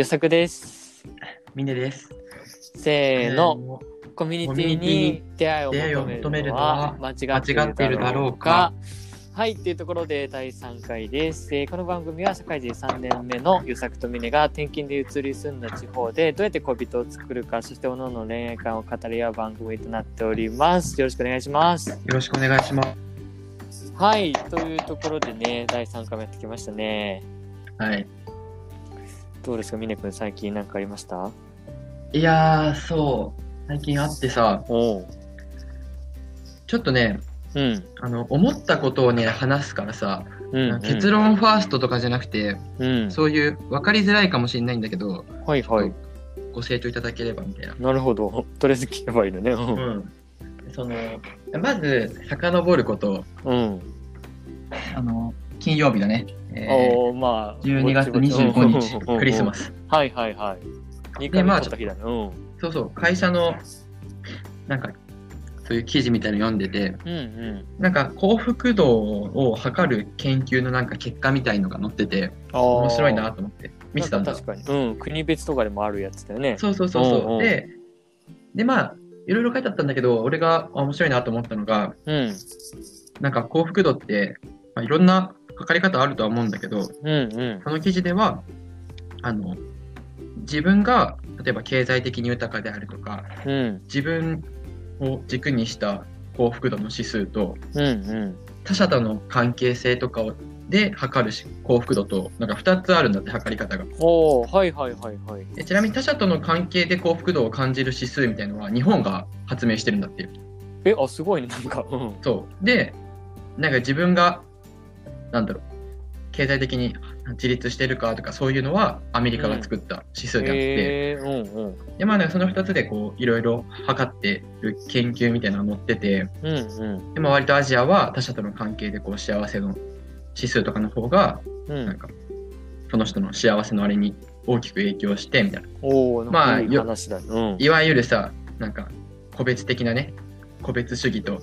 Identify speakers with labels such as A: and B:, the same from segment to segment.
A: よさくです。
B: ミネです。
A: せーの、
B: の。
A: コミュニティに出会いを求めるのは間違って
B: い
A: いるだろうか
B: か。
A: はい、というところで第3回です。えーこの番組は社会人3年目のゆさくとみねが転勤で移り住んだ地方でどうやって恋人を作るか、そして各々の恋愛観を語り合う番組となっております。よろしくお願いします。
B: よろしくお願いします。
A: はい、というところでね、第3回もやってきましたね。
B: はい。
A: どうですか、みねくん、最近何かありました？
B: いやー、そう。最近あってさ、
A: おう。
B: ちょっとね、
A: うん。
B: あの、思ったことをね、話すからさ、
A: うん、うん。
B: 結論ファーストとかじゃなくて、
A: うん。
B: そういう分かりづらいかもしれないんだけど、
A: はいはい。
B: ご清聴いただければみたいな。
A: なるほど。とりあえず聞けばいいのね。う。
B: うんん。その、まず、遡ること、
A: うん。
B: あの、金曜日だね。えー
A: おーまあ。
B: 12月25日、クリスマ
A: ス。
B: ス。
A: はいはいはい。2回目
B: まあ
A: 取った日だね。うん。
B: そうそう、会社の、なんか、そういう記事みたいなの読んでて、
A: うんうん。
B: なんか幸福度を測る研究のなんか結果みたいのが載ってて、面白いなと思って見てたんだ。
A: 確かに。うん。国別とかでもあるやつだよね。
B: そうそうそうそう。
A: うんうん
B: で、で、まあ、いろいろ書いてあったんだけど、俺があ面白いなと思ったのが、
A: うん。
B: なんか幸福度って、まあ、いろんな測り方あるとは思うんだけど、
A: うんうん。
B: その記事では、あの、自分が例えば経済的に豊かであるとか、
A: うん。
B: 自分を軸にした幸福度の指数と、
A: うんうん。
B: 他者との関係性とかをで測るし幸福度となんか2つあるんだって測り方が
A: はいはいはいはい。
B: でちなみに他者との関係で幸福度を感じる指数みたいのは日本が発明してるんだって
A: え、あ、すごいね。なんか。うん。
B: そうでなんか自分がなんだろう経済的に自立してるかとかそういうのはアメリカが作った指数であって、
A: へえー、うんうん。
B: でまあなんかその2つでこういろいろ測ってる研究みたいなのが載ってて
A: うんうん。
B: で、まあ、割とアジアは他者との関係でこう幸せの指数とかの方が
A: うん。
B: なんか、その人の幸せのあれに大きく影響して、みたいな。
A: なん
B: まあ。
A: い
B: わゆるさ、なんか、個別的なね、個別主義と、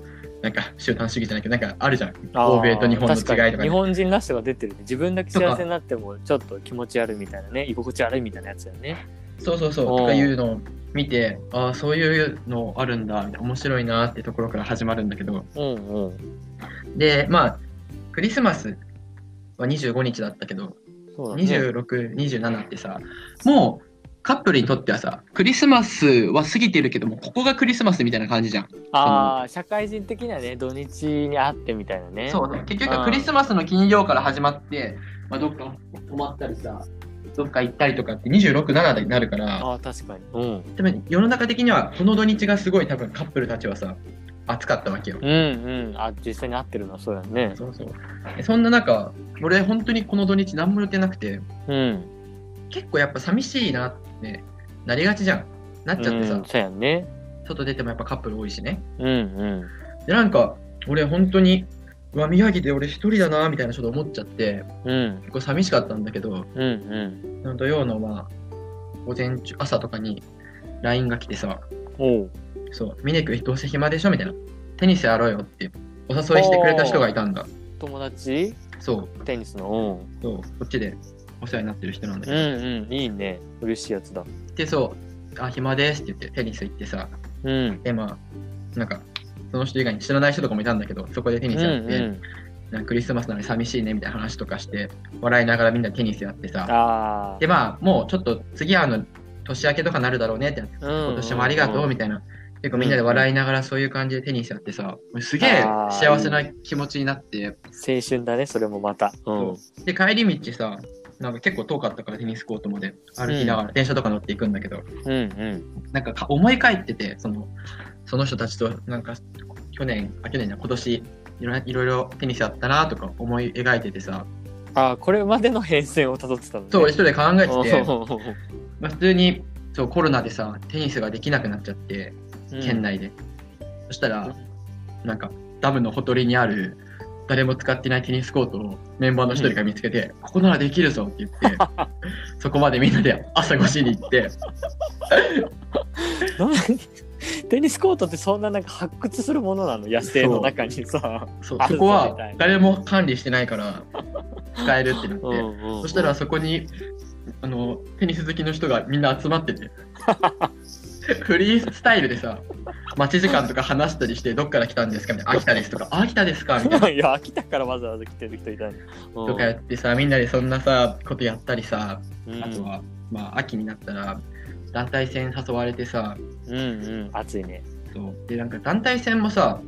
B: なんか、集団主義じゃないけど、なんかあるじゃん。欧米と日本の違いとかね、
A: 確に日本人らしさが出てるね。自分だけ幸せになってもちょっと気持ち悪いみたいなね。居心地悪いみたいなやつだよね。
B: そうそうそう、とかいうのを見て、ああ、そういうのあるんだ、みたいな面白いなってところから始まるんだけど、
A: うんうん。
B: で、まあ、クリスマスは25日だったけど、
A: ね。
B: 26、27ってさ、もう、カップルにとってはさ、クリスマスは過ぎてるけども、ここがクリスマスみたいな感じじゃん。
A: ああ、社会人的にはね、土日に会ってみたいなね。
B: そうね。結局はクリスマスの金曜から始まって、まあ、どっか泊まったりさ、どっか行ったりとかって26、7になるから、
A: ああ、確かに。うん。
B: でも世の中的にはこの土日がすごい多分カップルたちはさ、暑かったわけよ。
A: うんうん。あ、実際に会ってるのはそうだね。
B: そうそう。でそんな中、俺本当にこの土日何も予定なくて、
A: うん。
B: 結構やっぱ寂しいなってなりがちじゃん。なっちゃってさ、
A: うん、そうやんね。
B: 外出てもやっぱカップル多いしね。
A: うんうん。
B: で、なんか、俺本当に、うわ、宮城で俺一人だな、みたいなちょっと思っちゃって、
A: うん
B: 結構寂しかったんだけど、
A: うんうん。
B: 土曜のまあ、午前中、朝とかに LINE が来てさ、
A: おう。
B: そう、ミネ君どうせ暇でしょみたいな。テニスやろうよってお誘いしてくれた人がいたんだ。
A: 友達？
B: そう、
A: テニスの？
B: そう、こっちでお世話になってる人なんだけど。
A: んうん。いいね。嬉しいやつだ。
B: で、そう、あ、暇ですって言ってテニス行ってさ、
A: うん。
B: で、まあ、なんか、その人以外に知らない人とかもいたんだけど、そこでテニ
A: うん
B: スやって、
A: うん。
B: なんかクリスマスなのに寂しいねみたいな話とかして、笑いながらみんなでテニスやってさ。で、まあ、もうちょっと次はあの、年明けとかなるだろうねってなって、
A: うんうんうん
B: 今年もありがとうみたいな。結構みんなで笑いながらそういう感じでテニスやってさ、すげえ幸せな気持ちになって、
A: 青春だね、それもまた。うん。
B: で、帰り道さ、なんか結構遠かったからテニスコートまで歩きながら、電車とか乗っていくんだけど、
A: うんうん。
B: なんかか思い返ってて、その、その人たちとなんか去年、あ、去年じゃ今年いろいろテニスやったなとか思い描いててさ、
A: ああ、これまでの変遷をたどってたのね。
B: そう、俺一人で考えてて、
A: う
B: まあ、普通にそうコロナでさ、テニスができなくなっちゃって、
A: ん
B: 県内で。そしたら、なんか、ダムのほとりにある、誰も使ってないテニスコートをメンバーの一人が見つけて、ここならできるぞって言って、そこまでみんなで朝越しに行って、
A: テニスコートってそんななんか発掘するものなの？野生の中にさ。
B: そこは誰も管理してないから、使えるってなって、そしたらそこにあのテニス好きの人がみんな集まってて フリースタイルでさ待ち時間とか話したりしてどっから来たんですか？みたいな。秋田ですとか。秋田ですか？みたいな。
A: いや、秋田からわざわざ来てる人いたね。
B: とかやってさみんなでそんなさことやったりさ
A: うん。
B: あとは、まあ秋になったら団体戦誘われてさ
A: うんうん、暑いね。
B: そう。でなんか団体戦もさ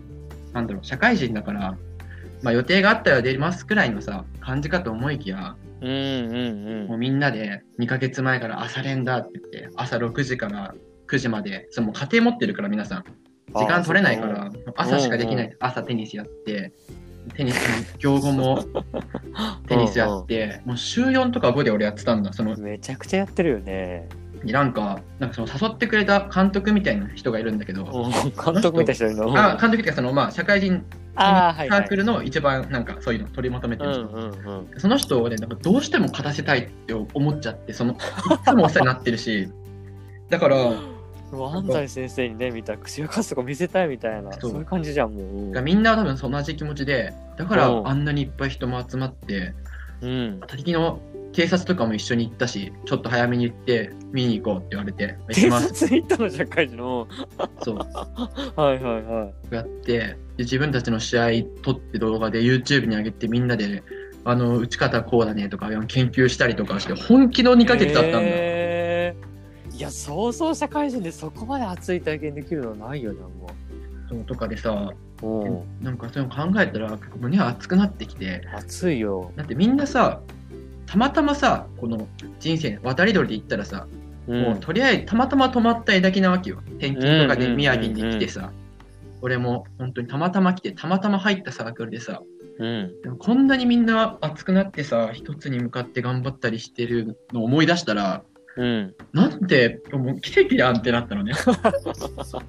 B: なんだろう社会人だからまあ予定があったら出ますくらいのさ感じかと思いきや
A: うんうん
B: もうみんなで2ヶ月前から朝練だって言って朝6時から9時までそのもう家庭持ってるから皆さん時間取れないから朝しかできな
A: うん
B: い朝テニスやってテニスの業後も テニスやってもう週4とか5で俺やってたんだその
A: うん。めちゃくちゃやってるよね。
B: なんかなんかその誘ってくれた監督みたいな人がいるんだけど
A: うん監督みたいな人いるの？
B: あ監督ってそのまあ社会人サーク。ルの一番なんかそういうのを取りまとめて
A: うん
B: る人、
A: うんうん。
B: その人をねなんかどうしても勝たせたいって思っちゃってそのいつもお世話になってるしだから
A: 安西先生にね、見た口がかすとこ見せたいみたいな、
B: そ
A: そうういう感じじゃん、もう。
B: みんな多分そ同じ気持ちでだから
A: うん
B: あんなにいっぱい人も集まって
A: うん。
B: 敵の警察とかも一緒に行ったしちょっと早めに行って見に行こうって言われて
A: 警察行ったの、社会人？の。
B: そう
A: はいはいはい。
B: やってで自分たちの試合撮って動画で YouTube に上げてみんなであの打ち方こうだねとか研究したりとかして本気の2ヶ月だったんだ、
A: へーいや、そうそう社会人でそこまで熱い体験できるのはないよな、も
B: そうとかでさ。なんかそういうの考えたら結構胸が熱くなってきて。
A: 熱いよ。
B: だってみんなさたまたまさこの人生渡り鳥で言ったらさ、
A: うん。
B: もうとりあえずたまたま止まった枝木なわけよ。転勤とかで
A: うん。
B: 宮城に来てさ、俺も本当にたまたま来てたまたま入ったサークルでさ。
A: うん。
B: でもこんなにみんな熱くなってさ一つに向かって頑張ったりしてるのを思い出したら
A: うん。
B: なんてもう奇跡やんってなったのね。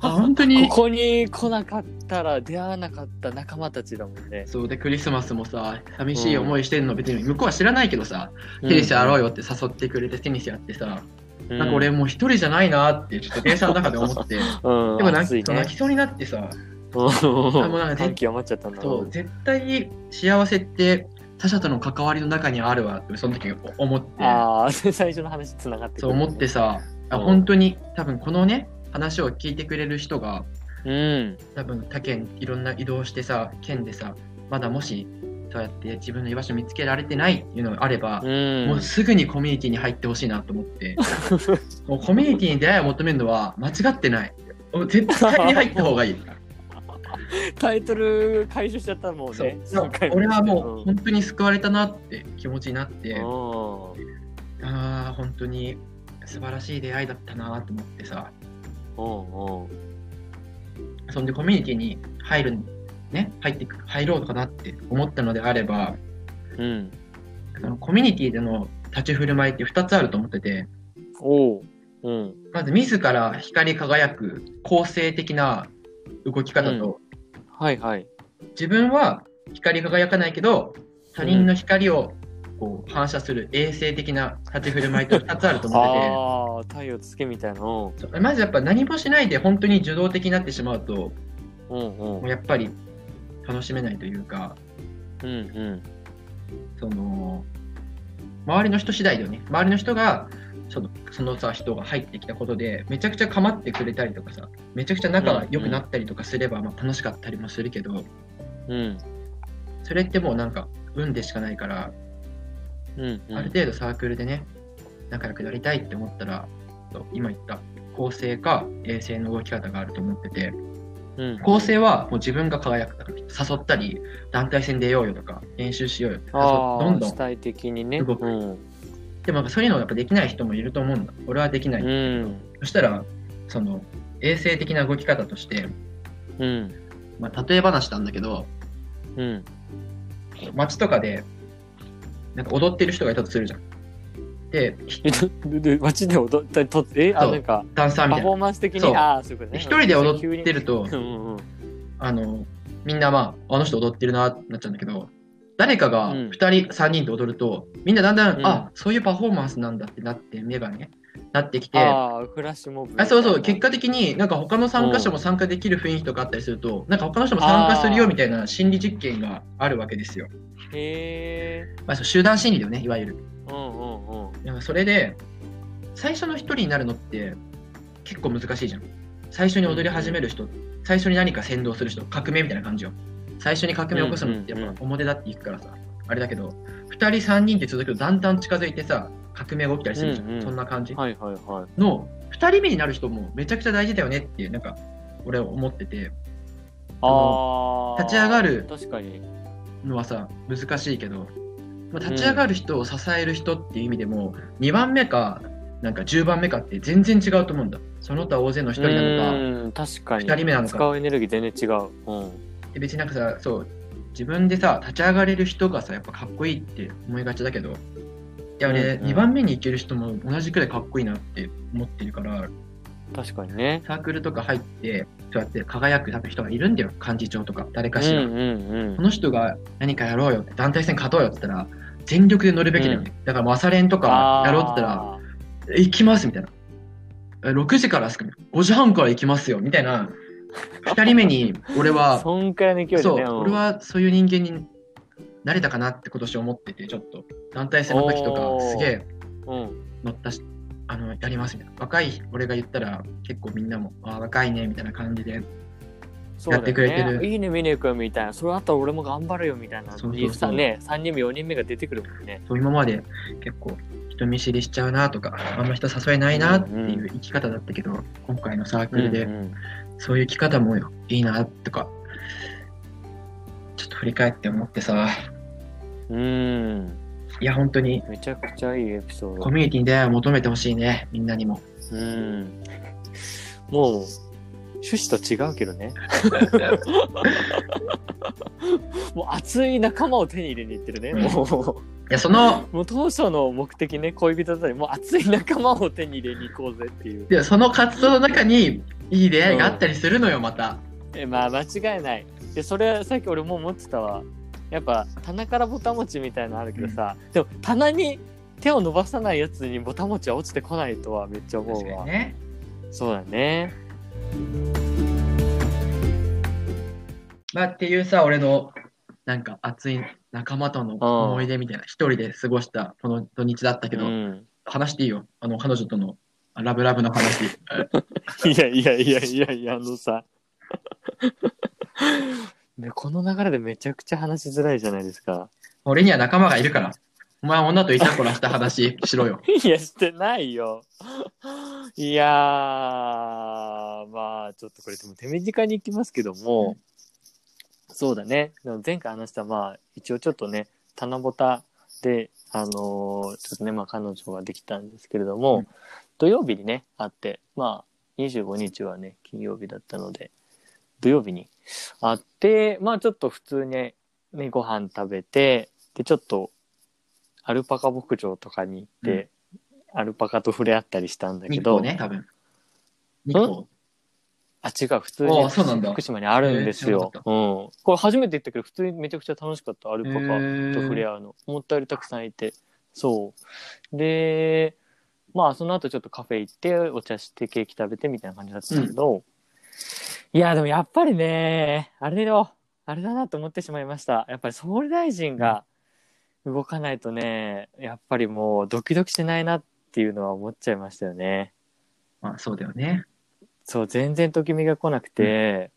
B: あ 本当に。
A: ここに来なかったら出会わなかった仲間たちだもんね。
B: そうでクリスマスもさ寂しい思いしてんの。別に向こうは知らないけどさ、テニスやろうよって誘ってくれてテニスやってさ、
A: うん。
B: なんか俺もう一人じゃないなってちょっと電車の中で思って、で
A: うん、
B: もなんか泣きそうになってさ、
A: うん。
B: もうなんか
A: 感極まっちゃったんだ
B: そう絶対幸せって他者との関わりの中にあるわってその時思って、
A: ああ、最初の話つながってくる
B: そう思ってさ、あ
A: うん
B: 本当に多分このね話を聞いてくれる人が
A: うん。
B: 多分他県いろんな移動してさ県でさまだもしそうやって自分の居場所見つけられてないっていうのがあれば、
A: うん。
B: もうすぐにコミュニティに入ってほしいなと思って、もうコミュニティに出会いを求めるのは間違ってない。絶対に入った方がいい。
A: タイトル回収しちゃったもん
B: そう
A: ね。
B: 俺はもう
A: うん
B: 本当に救われたなって気持ちになって、
A: うん
B: ああ、本当に素晴らしい出会いだったなと思ってさ、
A: うんうん
B: そんでコミュニティに入る、ね、入ってく入ろうかなって思ったのであれば、
A: うん。
B: そのコミュニティでの立ち振る舞いって2つあると思ってて、
A: おう。うん。
B: まず自ら光り輝く構成的な動き方と、
A: はいはい。
B: 自分は光り輝かないけど他人の光をこう反射する衛生的な立ち振る舞いと 2つあると思ってて。
A: ああ、太陽つけみたいな。
B: まずやっぱ何もしないで本当に受動的になってしまうと
A: うんうん。
B: やっぱり楽しめないというか。
A: うんうん。
B: その周りの人次第だよね。周りの人がそのそのさ人が入ってきたことでめちゃくちゃ構ってくれたりとかさめちゃくちゃ仲が良くなったりとかすれば、まあ、楽しかったりもするけど
A: うん。
B: それってもうなんか運でしかないから、
A: うんうん。
B: ある程度サークルでね仲良くなりたいって思ったら今言った構成か衛星の動き方があると思ってて
A: うん。
B: 構成はもう自分が輝くだから誘ったり団体戦出ようよとか練習しようよってどんどん
A: 主体的にね。
B: 動く
A: うん。
B: でもそういうのやっぱできない人もいると思うんだ俺はできない、
A: うん。
B: そしたらその衛生的な動き方として、
A: うん。
B: まあ、例え話なんだけど
A: うん。
B: 街とかでなんか踊ってる人がいたとするじゃんで
A: 街で踊ったりとえ、あ、なんか、
B: ダンサーみたいな
A: パフォーマンス的に、ああ、そういうことね。
B: 一人で踊ってると
A: うんうん。
B: あのみんなまああの人踊ってるなってなっちゃうんだけど誰かが
A: うん。
B: 2人、3人で踊るとみんなだんだん、
A: うん。
B: あそういうパフォーマンスなんだってなって目がねなってきて。
A: あ
B: そうそう結果的になんか他の参加者も参加できる雰囲気とかあったりするとなんか他の人も参加するよみたいな心理実験があるわけですよ、
A: へえ。
B: まあ、そう集団心理だよねいわゆる。
A: うんうんうん。
B: それで、最初の一人になるのって結構難しいじゃん。最初に踊り始める人、最初に何か先導する人、革命みたいな感じよ。最初に革命を起こすのってやっぱ表だっていくからさ、あれだけど、2人3人って続くとだんだん近づいてさ、革命が起きたりするじゃん。
A: うんうん
B: そんな感じ
A: はいはいはい。
B: の、2人目になる人もめちゃくちゃ大事だよねって、なんか、俺は思ってて、
A: ああ。
B: 立ち上がる。のはさ、難しいけど、まあ、立ち上がる人を支える人っていう意味でも、2番目か、なんか10番目かって全然違うと思うんだ。その他大勢の1人なのか、
A: うん、確かに。
B: 二人目なのか
A: 使うエネルギー全然違う。うん。
B: で別になんかさ、そう、自分でさ、立ち上がれる人がさ、やっぱかっこいいって思いがちだけど、いや、俺、
A: うんうん
B: 2番目に行ける人も同じくらいかっこいいなって思ってるから、
A: 確かにね。
B: サークルとか入って、そうやって輝く多分人がいるんだよ、幹事長とか、誰かしら。
A: うんうん
B: この人が何かやろうよって、団体戦勝とうよって言ったら、全力で乗るべきだよね。だからもう朝練とかやろうって言ったら、
A: ら、
B: 行きますみたいな。え6時からですかね ?5 時半から行きますよみたいな。2人目に俺は、
A: そんくらいの勢いでね。ん
B: 俺、はそういう人間になれたかなって今年思ってて、ちょっと団体戦の時とかすげえ
A: うん。
B: 乗ったし、あの、やりますみたいな。若い俺が言ったら結構みんなも、ああ、若いねみたいな感じで、やってくれてる
A: いいね、ミネ君みたいな。それあったら俺も頑張るよみたいな。
B: そうそうそう
A: さね、3人目、4人目が出てくるもんね。
B: そう今まで結構人見知りしちゃうなとか、あんま人誘えないなっていう生き方だったけど、今回のサークルでそういう生き方もいいなとか、ちょっと振り返って思ってさ、
A: うん。
B: いや、本当に
A: めちゃくちゃいいエピソード。
B: コミュニティに出会いを求めてほしいね、みんなにも。
A: うん。もう、趣旨と違うけどね。もう熱い仲間を手に入れに行ってるね。
B: うん
A: も
B: いや、その、
A: う、もう当初の目的ね、恋人だったり、もう熱い仲間を手に入れに行こうぜっていう。
B: いやその活動の中にいい出会いがあったりするのよ、また。
A: えまあ、間違いない。で、それはさっき俺も思ってたわ。やっぱ、棚からぼたもちみたいなのあるけどさ、でも、棚に手を伸ばさないやつにぼたもちは落ちてこないとはめっちゃ思うわ。
B: ね。
A: そうだね。
B: まあ、っていうさ、俺の、なんか熱い仲間との思い出みたいな、一人で過ごしたこの土日だったけど、
A: うん。
B: 話していいよ。あの、彼女とのあラブラブの話。
A: いやいやいやいやいや、あのさ。ね、この流れでめちゃくちゃ話しづらいじゃないですか。
B: 俺には仲間がいるから。お前女とイチャコラした話しろよ。
A: いや、してないよ。いやー、まあ、ちょっとこれでも手短に行きますけども、そうだね。でも前回話した、まあ、一応ちょっとね、棚ぼたで、あのーちょっとね、まあ、彼女ができたんですけれども、
B: うん
A: 土曜日にね、会って、まあ、25日はね、金曜日だったので、土曜日に会って、まあ、ちょっと普通にね、ご飯食べて、で、ちょっと、アルパカ牧場とかに行って、アルパカと触れ合ったりしたんだけど、
B: ね、多分。
A: あ、違う、普通に福島にあるんですよ。うん。これ初めて行ったけど、普通にめちゃくちゃ楽しかった、アルパカと触れ
B: 合
A: 合うの。思ったよりたくさんいて。そう。で、まあ、その後ちょっとカフェ行って、お茶して、ケーキ食べてみたいな感じだったんだけど、いや、でもやっぱりね、あれよ、あれだなと思ってしまいました。やっぱり総理大臣が動かないとね、やっぱりもうドキドキしないなっていうのは思っちゃいましたよね。
B: まあ、そうだよね。
A: そう、全然ときめが来なくて、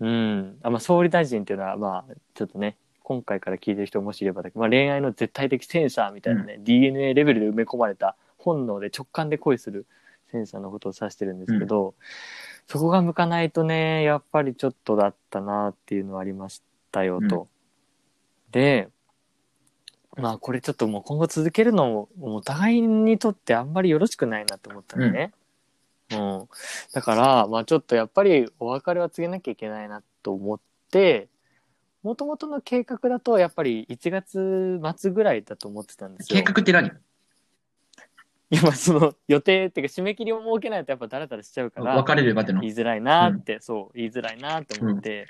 A: うん。あまあ、総理大臣っていうのは、まあ、ちょっとね、今回から聞いてる人もしいればまあ、恋愛の絶対的センサーみたいなね、DNA レベルで埋め込まれた本能で直感で恋するセンサーのことを指してるんですけど、そこが向かないとね、やっぱりちょっとだったなっていうのはありましたよと。で、まあこれちょっともう今後続けるのも、お互いにとってあんまりよろしくないなと思ったのね。うん。だから、まあちょっとやっぱりお別れは告げなきゃいけないなと思って、もともとの計画だとやっぱり1月末ぐらいだと思ってたんですよ。
B: 計画って何？
A: 今その予定っていうか締め切りを設けないとやっぱダラダラしちゃうから。
B: 別れるまでの
A: 言。いづらいなって、そう、言いづらいなって思って、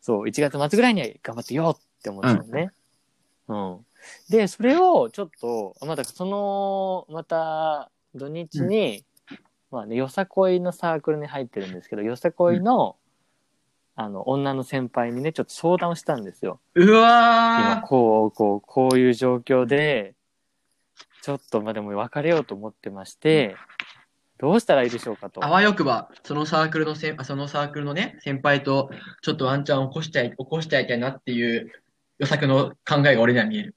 A: そう、1月末ぐらいには頑張ってよって思ってたのね。うん。で、それをちょっと、まあだからその、また土日に、まあね、よさこいのサークルに入ってるんですけど、よさこいの、あの、女の先輩にね、ちょっと相談をしたんですよ。
B: う
A: 今
B: わ
A: こう、こう、こういう状況で、ちちょっとまあでも別れようと思ってまして、どうしたらいいでしょうかと。
B: あわよくば、そのサークルのせん、あそのサークルのね、先輩と、ちょっとワンチャン起こしちゃい、起こしちゃいたいなっていう予策の考えが俺には見える。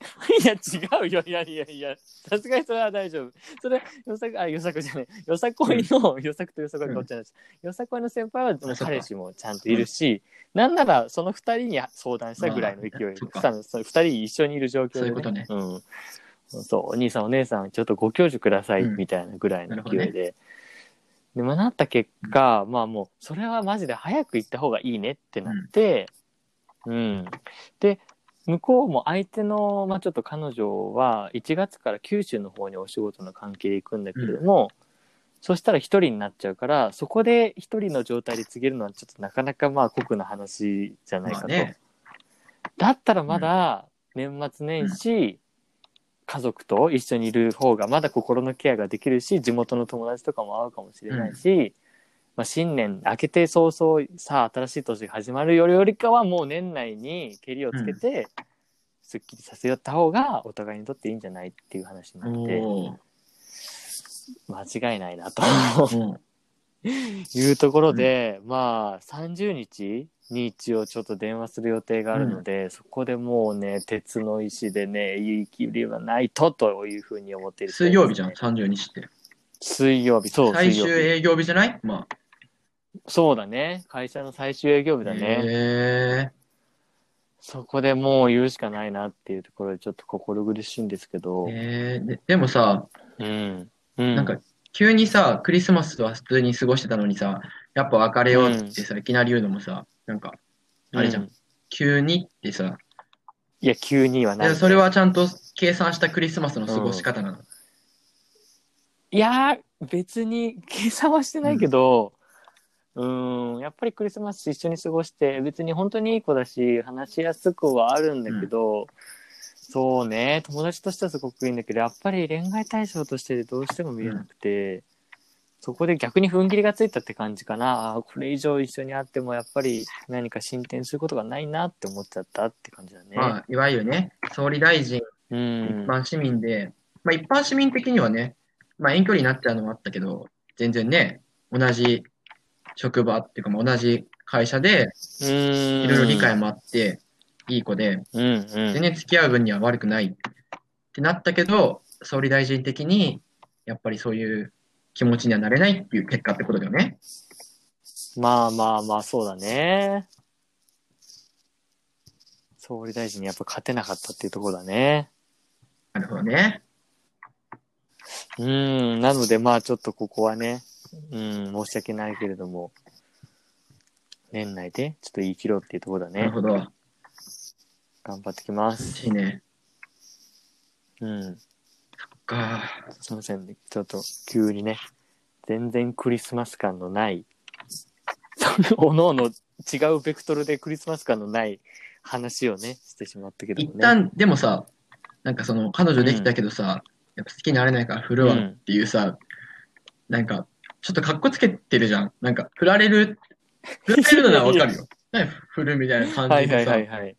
A: いや、違うよ。いやいやいや、さすがにそれは大丈夫。それ、よさこ、あ、よさこじゃない。よさこいの、よさことよさこいがこっちなんです。よさこいの先輩は、彼氏もちゃんといるし、なんなら、その二人に相談したぐらいの勢い
B: あそっか
A: さその二人一緒にいる状況で、
B: そういうことね
A: うん。そう、お兄さんお姉さん、ちょっとご教授ください、
B: うん
A: みたいなぐらいの勢いで。でもなった結果、まあもう、それはマジで早く行った方がいいねってなって、うん。で、向こうも相手の、まあちょっと彼女は1月から九州の方にお仕事の関係で行くんだけれども、そしたら一人になっちゃうから、そこで一人の状態で告げるのはちょっとなかなかまあ酷な話じゃないかと。
B: まあね、
A: だったらまだ年末年始、家族と一緒にいる方がまだ心のケアができるし地元の友達とかも会うかもしれないし、まあ、新年明けて早々さあ新しい年が始まるよりよりかはもう年内にけりをつけて、すっきりさせよった方がお互いにとっていいんじゃないっていう話になって
B: お
A: 間違いないなと。
B: ーも
A: いうところで、まあ30日に一応ちょっと電話する予定があるので、そこでもうね鉄の石でね言い切りはないとというふうに思っていうる
B: 水曜日じゃん、
A: 次
B: 30日って。
A: 水曜日そう
B: 最終営業日じゃない？まあ。
A: そうだね。会社の最終営業日だね、
B: へ
A: そこでもう言うしかないなっていうところでちょっと心苦しいんですけど。
B: ー、へー。ででもさ、
A: うん、うん、
B: なんか、急にさ、クリスマスは普通に過ごしてたのにさ、やっぱ別れようってさ、いきなり言うのもさ、なんか、あれじゃん。
A: うん。
B: 急にってさ、
A: いや急にはない。
B: でそれはちゃんと計算したクリスマスの過ごし方なの。
A: いやー、別に 計算はしてないけど、うーん、やっぱりクリスマス一緒に過ごして、別に本当にいい子だし、話しやすくはあるんだけど、そうね、友達としてはすごくいいんだけど、やっぱり恋愛対象としてどうしても見えなくて、そこで逆に踏ん切りがついたって感じかな。あーこれ以上一緒に会ってもやっぱり何か進展することがないなって思っちゃったって感じだね。
B: まあ、いわゆるね、総理大臣、
A: うん
B: 一。般市民で、まあ一般市民的にはね、まあ遠距離になっちゃうのもあったけど、全然ね、同じ職場っていうか、まあ同じ会社で、
A: い
B: いろいろ理解もあって、いい子で、
A: うんうん。
B: 全然付き合う分には悪くないってなったけど、総理大臣的に、やっぱりそういう気持ちにはなれないっていう結果ってことだよね。
A: まあまあまあ、そうだね。総理大臣にやっぱ勝てなかったっていうところだね。
B: なるほどね。
A: うん、なのでまあちょっとここはね、うん、申し訳ないけれども、年内でちょっと言い切ろうっていうところだね
B: なる。ほど。
A: 頑張ってきま
B: い
A: す。
B: いね。
A: うん。
B: か。
A: すいませんね。ちょっと急にね、全然クリスマス感のない、おのおの違うベクトルでクリスマス感のない話をね、してしまったけどもね。
B: 一旦、でもさ、なんかその、彼女できたけどさ、やっぱ好きになれないから振るわっていうさ、なんか、ちょっと格好つけてるじゃん。なんか、振られる、振られるのならわかるよ。何振るみたいな感
A: はいはい
B: じでさ、
A: はいはい。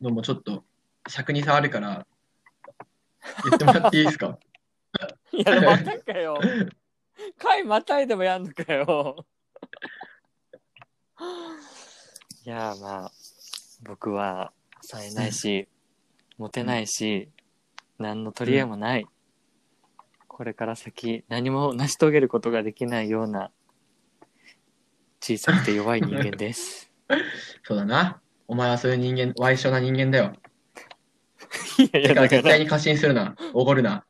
B: のもちょっと、尺に触るから、言ってもらっていいですか？
A: いや、またかよ。回またいでもやんのかよ。いや、まあ、僕はさえないし、モテないし、何の取り柄もない。これから先、何も成し遂げることができないような、小さくて弱い人間です。
B: そうだな。お前はそういう人間、歪小な人間だよ。
A: いやいや、
B: だから絶対に過信するな。おごるな。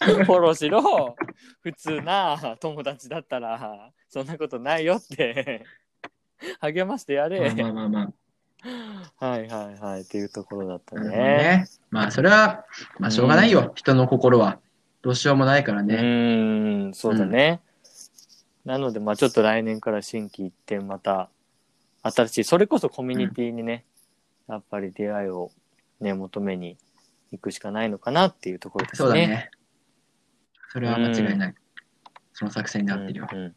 A: フォローしろ。普通な友達だったら、そんなことないよって、励ましてやれ。
B: まあまあまあまあ。
A: はいはいはいっていうところだったね。
B: ね。まあ、それは、まあ、しょうがないよ。人の心は。どうしようもないから
A: う
B: ね。
A: ーん、そうだね。なので、まあちょっと来年から新規一点また、新しい、それこそコミュニティにね、やっぱり出会いをね、求めに行くしかないのかなっていうところですね。
B: そうだね。それは間違いない。その作戦で合ってるよ。
A: うんうん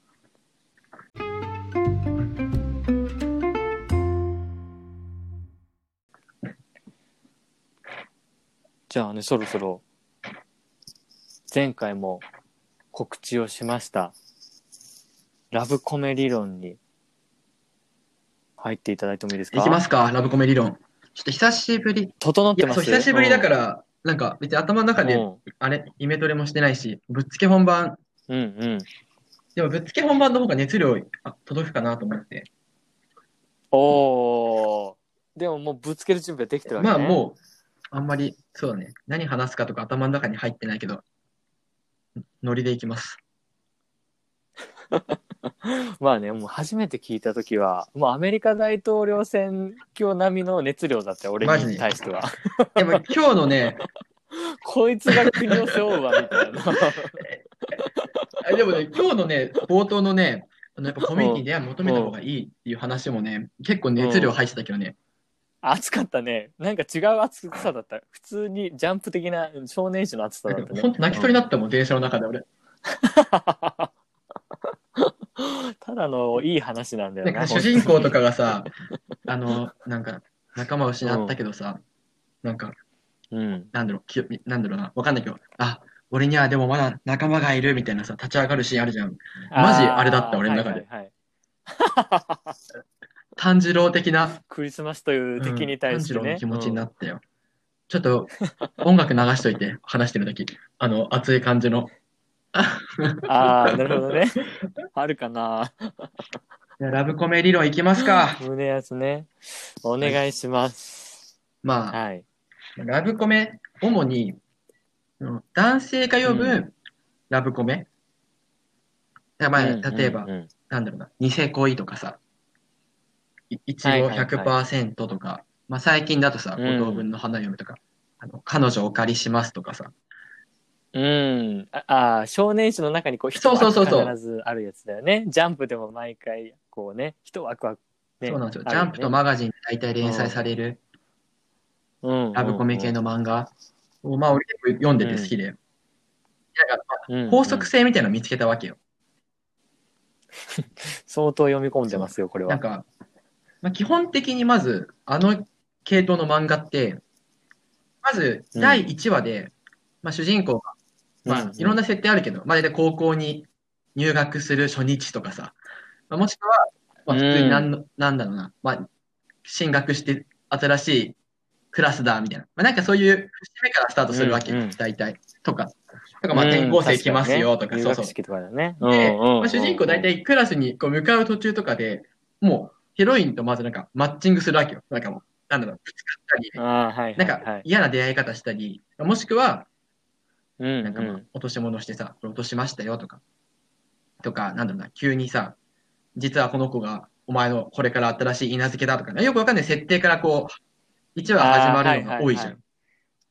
A: じゃあね、そろそろ、前回も告知をしました、ラブコメ理論に入っていただいてもいいですか？
B: いきますか、ラブコメ理論。ちょっと久しぶり。
A: 整ってます
B: そう、久しぶりだから、なんか別に頭の中で、あれ、イメトレもしてないし、ぶっつけ本番、
A: うん、うんうん。
B: でもぶっつけ本番の方が熱量あ届くかなと思って。
A: おー。でももうぶつける準備はできてるわけね。
B: まあもう、あんまり、そうだね。何話すかとか頭の中に入ってないけど、ノリでいきます。
A: まあね、もう初めて聞いたときは、もうアメリカ大統領選挙並みの熱量だったよ、俺に対しては。
B: でも今日のね、
A: こいつが国を背負うわ、みたいな。
B: あでもね、今日のね、冒頭のね、あのやっぱコミュニティで求めた方がいいっていう話もね、結構熱量入ってたけどね、
A: 暑かったね。なんか違う暑さだった。普通にジャンプ的な少年誌の暑さだったね。
B: 本当泣きそうになったもん、電車の中で俺。
A: ただのいい話なんだよな。
B: 主人公とかがさ、あの、なんか仲間を失ったけどさ、なんか、
A: うん。
B: なんだろう、きなんだろうな、わかんないけど、あ、俺にはでもまだ仲間がいるみたいなさ、立ち上がるシーンあるじゃん。マジあれだった俺の中で
A: はいはいはい
B: 炭治郎的な、
A: クリスマスという敵に対してね。
B: うん炭治郎の気持ちにな
A: うん
B: ったよ。ちょっと、音楽流しといて、話してるとき。あの、熱い感じの。
A: ああ、なるほどね。あるかな。
B: じゃあラブコメ理論いきますか。
A: 胸やつね。お願いします。
B: まあ、
A: はい。
B: ラブコメ、主に、うん男性が呼
A: う
B: ぶラブコメ。だからま
A: うん
B: あ、例えば
A: うん、うん
B: なんだろうな、偽恋とかさ、いいちご
A: はいはいはい
B: 100%とか、まあ最近だとさ、
A: うん
B: 五等分の花嫁とか、あの彼女をお借りしますとかさ、
A: うん。ああー、少年誌の中にこう、一
B: そうそうそうそう。
A: 枠必ずあるやつだよね。ジャンプでも毎回、こうね、一枠は、ね、
B: そうなんですよ。ジャンプとマガジンで大体連載される。
A: うん。
B: ラブコメ系の漫画。を、まあ俺結構読んでて好きで、だから法則性みたいなの見つけたわけよ。
A: 相当読み込んでますよ、これは。
B: なんか、まあ、基本的にまず、あの系統の漫画って、まず
A: うん。
B: 第1話で、まあ、主人公が、まあ、いろんな設定あるけど、まあ、大体高校に入学する初日とかさ、まあ、もしくは、まあ、普通になんの、なんだろうな、まあ、進学して新しいクラスだ、みたいな。まあ、なんかそういう節目からスタートするわけよ、
A: うんうん
B: 大体。とか。とか、まあ、転校生来ますよ、とか、
A: うん
B: そうそう。で、まあ、主人公大体クラスにこう向かう途中とかで、もうヒロインとまずなんかマッチングするわけよ。なんかもう、なんだろう、ぶつかったり、なん
A: はい。
B: か嫌な出会い方したり、もしくは、
A: うん
B: なんかまあ
A: うん
B: 落とし物してさ、これ落としましたよとか、とか、なんだろうな、急にさ、実はこの子がお前のこれから新しい稲付けだとか、ね、よくわかんない設定からこう、1話始まるのが多いじゃん。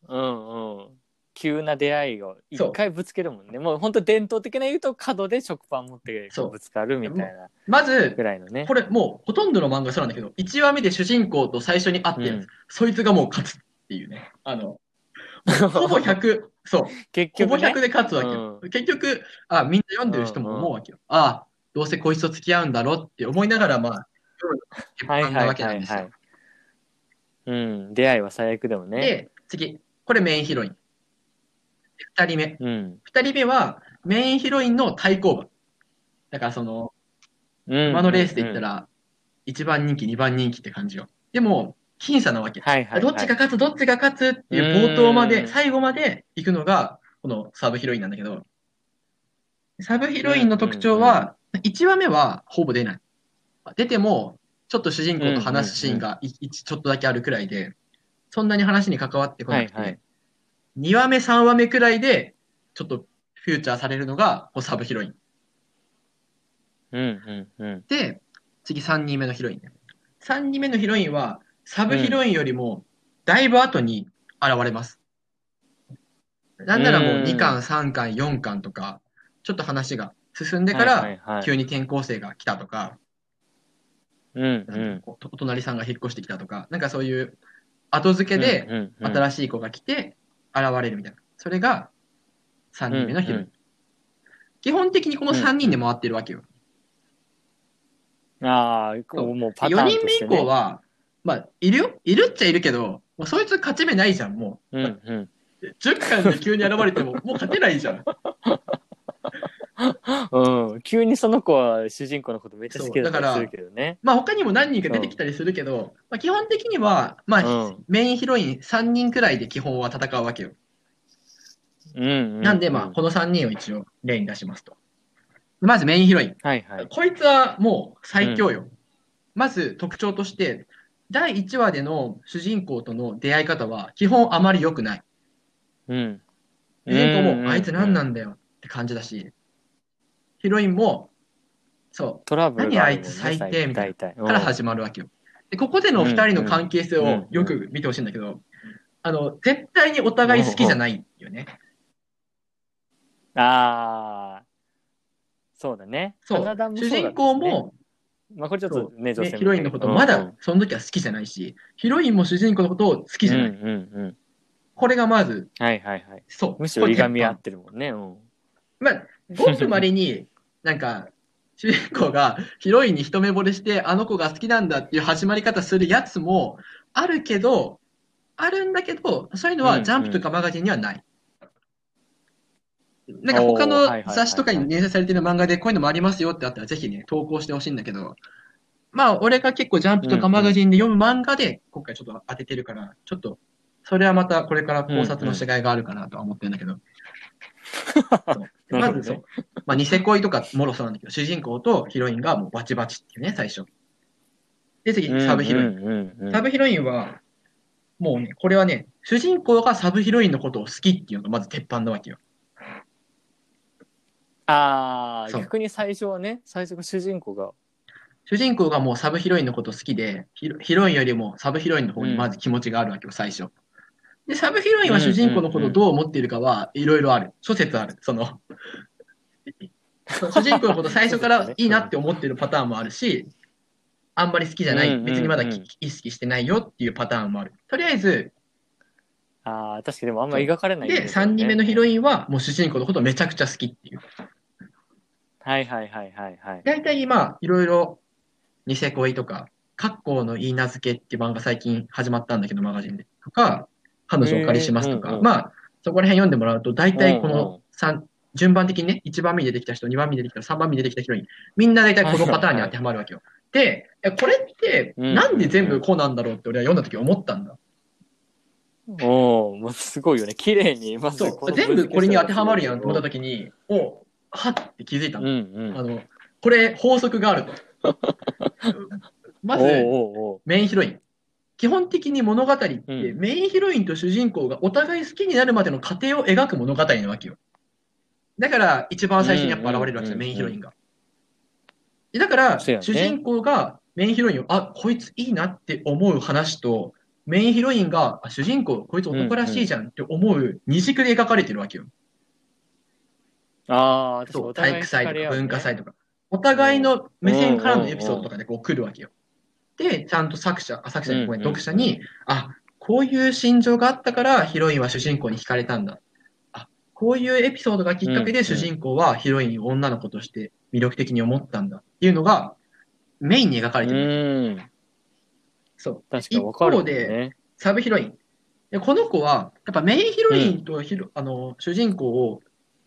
A: うんうん。急な出会いを一回ぶつけるもんね。もう本当伝統的な言うと角で食パン持って
B: そう
A: ぶつかるみたいな
B: まず
A: ぐ、らいのね。
B: これもうほとんどの漫画そうなんだけど、1話目で主人公と最初に会って、
A: うん
B: そいつがもう勝つっていうね。あの、ほぼ100、そう。ほぼ
A: 結局ね。
B: 100で勝つわけよ。結局、あ、みんな読んでる人も思うわけよ。ああ、どうせこいつと付き合うんだろうって思いながら、まあ、読む鉄
A: はい
B: 板なわけ
A: はいはい
B: なんですよ。
A: はい。うん。出会いは最悪でもね。
B: で、次、これメインヒロイン。で二人目。
A: うん。
B: 二人目は、メインヒロインの対抗馬。だからその、
A: うん。
B: 馬のレースで言った
A: うん、
B: ら、一番人気、二番人気って感じよ。でも、僅差なわけ。
A: はいはいはい。
B: どっちが勝つ、どっちが勝つっていう冒頭まで、
A: うん
B: 最後まで行くのが、このサブヒロインなんだけど、サブヒロインの特徴は、1話目はほぼ出ない。出ても、ちょっと主人公と話すシーンがちょっとだけあるくらいで、そんなに話に関わってこなくて、
A: はいはい
B: 2話目、3話目くらいで、ちょっとフューチャーされるのが、こうサブヒロイン。
A: うんうんうん。
B: で、次3人目のヒロインね。3人目のヒロインは、サブヒロインよりも、だいぶ後に現れます。なんならもう
A: うん
B: 2巻、3巻、4巻とか、ちょっと話が進んでか
A: はい
B: ら、急に転校生が来たとか、
A: うんうん。
B: おお隣さんが引っ越してきたとか、なんかそういう後付けで
A: うんうんうん、
B: 新しい子が来て現れるみたいな。それが3人目のヒロイン。
A: うん
B: 基本的にこの3人で回ってるわけよ。
A: ああ、
B: そう
A: もうパター
B: 4人目以
A: ンとして、ね。
B: 降は、まあ、いるよ？いるっちゃいるけど、もうそいつ勝ち目ないじゃん、もう。
A: うんうん。
B: 10巻で急に現れても、もう勝てないじゃん。
A: うん。急にその子は主人公のことめっちゃ好きだ
B: から
A: りするけどね。
B: まあ他にも何人か出てきたりするけど、まあ基本的には、まあ、
A: うん
B: メインヒロイン3人くらいで基本は戦うわけよ。
A: うん、うん。
B: なんでまあ、この3人を一応例に出しますと。まずメインヒロイン。
A: はいはい。
B: こいつはもう最強よ。まず特徴として、第1話での主人公との出会い方は基本あまり良くない。
A: うん。
B: 主人公もあいつ何なんだよって感じだし、ヒロインも、そ
A: トラブルね
B: 何あいつ最低みたい
A: 大体
B: う、から始まるわけよ。で、ここでの2人の関係性をよく見てほしいんだけど、あの、絶対にお互い好きじゃないよね。
A: ああ。そうだね。
B: そう主人公も、
A: まあこれちょっとね、女性
B: ねヒロインのことまだその時は好きじゃないし、ヒロインも主人公のことを好きじゃない。
A: うんうんうん。
B: これがまず、
A: はいはいはい。
B: そう。
A: むしろいがみ合
B: こ
A: ってるもんね。うん。
B: まあ、ごくまれに、なんか、主人公がヒロインに一目惚れして、あの子が好きなんだっていう始まり方するやつもあるけど、あるんだけど、そういうの
A: うんうん
B: はジャンプとかマガジンにはない。なんか他
A: おーはい
B: の雑誌とかに連載されてる漫画でこういうのもありますよってあったらぜひね、投稿してほしいんだけど、まあ俺が結構ジャンプとかマガジンで読む漫画で今回ちょっと当ててるから、ちょっと、それはまたこれから考察の違いがあるかなとは思ってるんだけど。まずそう。まあ、ニセ恋とかもろそうなんだけど、主人公とヒロインがもうバチバチっていうね、最初。で、次、サブヒロイン。サブヒロインは、もうね、これはね、主人公がサブヒロインのことを好きっていうのがまず鉄板なわけよ。
A: ああ、
B: そう
A: 逆に最初はね、最初が主人公が。
B: 主人公がもうサブヒロインのこと好きで、ヒロヒロインよりもサブヒロインの方にまず気持ちがあるわけよ、最初。で、サブヒロインは主人公のことをどう思っているかはいろいろある。諸説ある。その、主人公のこと最初からいいなって思ってるパターンもあるし、あんまり好きじゃない、
A: うんうんうん
B: 別にまだき意識してないよっていうパターンもある。とりあえず、
A: ああ、確かにでもあんま描かれない、
B: で、3人目のヒロインはもう主人公のことめちゃくちゃ好きっていう。
A: はいはいはいはいはい。
B: 大体今、いろいろ、ニセ恋とか、格好の言い名付けっていう漫画最近始まったんだけど、マガジンで。とか、彼女をお借りしますとか、
A: うんうん
B: まあ、そこら辺読んでもらうと、大体こ
A: うんうん
B: の三順番的にね、1番目に出てきた人、2番目に出てきた人、3番目に出てきたヒロイン、みんな大体このパターンに当てはまるわけよ。で、えこれって、
A: うん
B: なんで全部こうなんだろうって俺は読んだ時思ったんだ。
A: おお、もうすごいよね。綺麗に、まず
B: そう、全部これに当てはまるやんと思った
A: 時。
B: 時に、おはって気づいた
A: うん
B: の。
A: うん。
B: あの、これ法則があると。まず、メインヒロイン。基本的に物語って、
A: うん
B: メインヒロインと主人公がお互い好きになるまでの過程を描く物語なわけよ。だから、一番最初にやっぱ現れるわけですよ、
A: うん
B: メインヒロインが。でだから、主人公がメインヒロインを、あ、こいついいなって思う話と、メインヒロインが、あ主人公、こいつ男らしいじゃんって思う二軸で描かれてるわけよ。
A: ああ、
B: そう、体育祭とか文化祭
A: と
B: とか。お互いの目線からのエピソードとかでこう来るわけよ。で、ちゃんと作者、あ作者にごめん、
A: うんうん
B: 読者に、あ、こういう心情があったからヒロインは主人公に惹かれたんだ。あ、こういうエピソードがきっかけで主人公はヒロインを女の子として魅力的に思ったんだっていうのがメインに描かれて
A: う
B: る。
A: ん。
B: そう。
A: 確かに分かるもん
B: 一方で
A: ね。
B: サブヒロイン。でこの子は、やっぱメインヒロインとヒロ、あの主人公を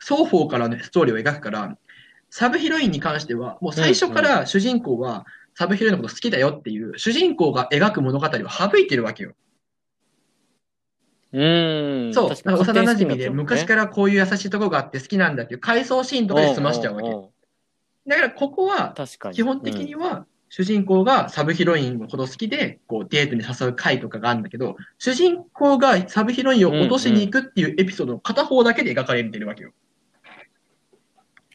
B: 双方からのストーリーを描くから、サブヒロインに関しては、もう最初から主人公はサブヒロインのこと好きだよっていう、主人公が描く物語を省いてるわけよ。
A: うん。
B: そう。
A: 確か
B: 幼馴染で
A: ら
B: 昔からこういう優しいところがあって好きなんだっていう回想シーンとかで済ましちゃうわけ。だからここは。基本的には、主人公がサブヒロインのこと好きで、こうデートに誘う回とかがあるんだけど、主人公がサブヒロインを落としに行くっていうエピソードの片方だけで描かれてるわけよ。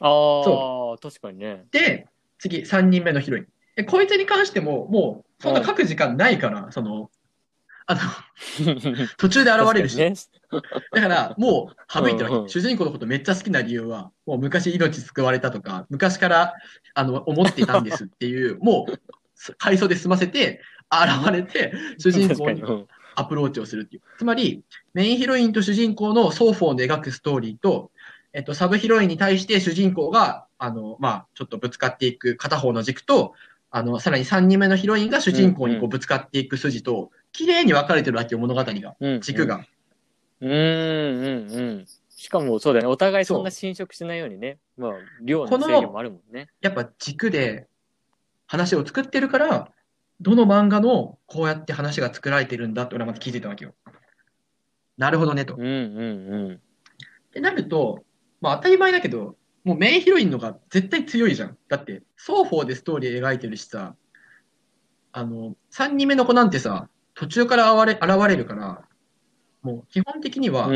A: ああ、確かにね。
B: で、次、3人目のヒロイン。でこいつに関しても、もう、そんな書く時間ないから、その、あの、途中で現れるし、
A: ね。
B: だから、もう省いてるわけ。
A: うんうん
B: 主人公のことめっちゃ好きな理由は、もう昔命救われたとか、昔から、あの、思っていたんですっていう、もう、回想で済ませて、現れて、主人公にアプローチをするっていう。つまり、メインヒロインと主人公の双方で描くストーリーと、えっと、サブヒロインに対して主人公が、あの、まあ、ちょっとぶつかっていく片方の軸と、あの、さらに3人目のヒロインが主人公にこ
A: うんう
B: うぶつかっていく筋と、綺麗に分かれてるわけよ、物語が。
A: うん
B: 軸が。
A: うんうんうん。しかもそうだよね。お互いそんな侵食しないようにね。まあ、量の制限もあるもんね。
B: やっぱ軸で話を作ってるから、どの漫画のこうやって話が作られてるんだって俺はまず気づいたわけよ。なるほどねと。
A: うんうんうん。
B: ってなると、まあ当たり前だけど、もうメインヒロインのが絶対強いじゃん。だって、双方でストーリー描いてるしさ、あの、3人目の子なんてさ、途中から現れ現れるから、もう基本的には。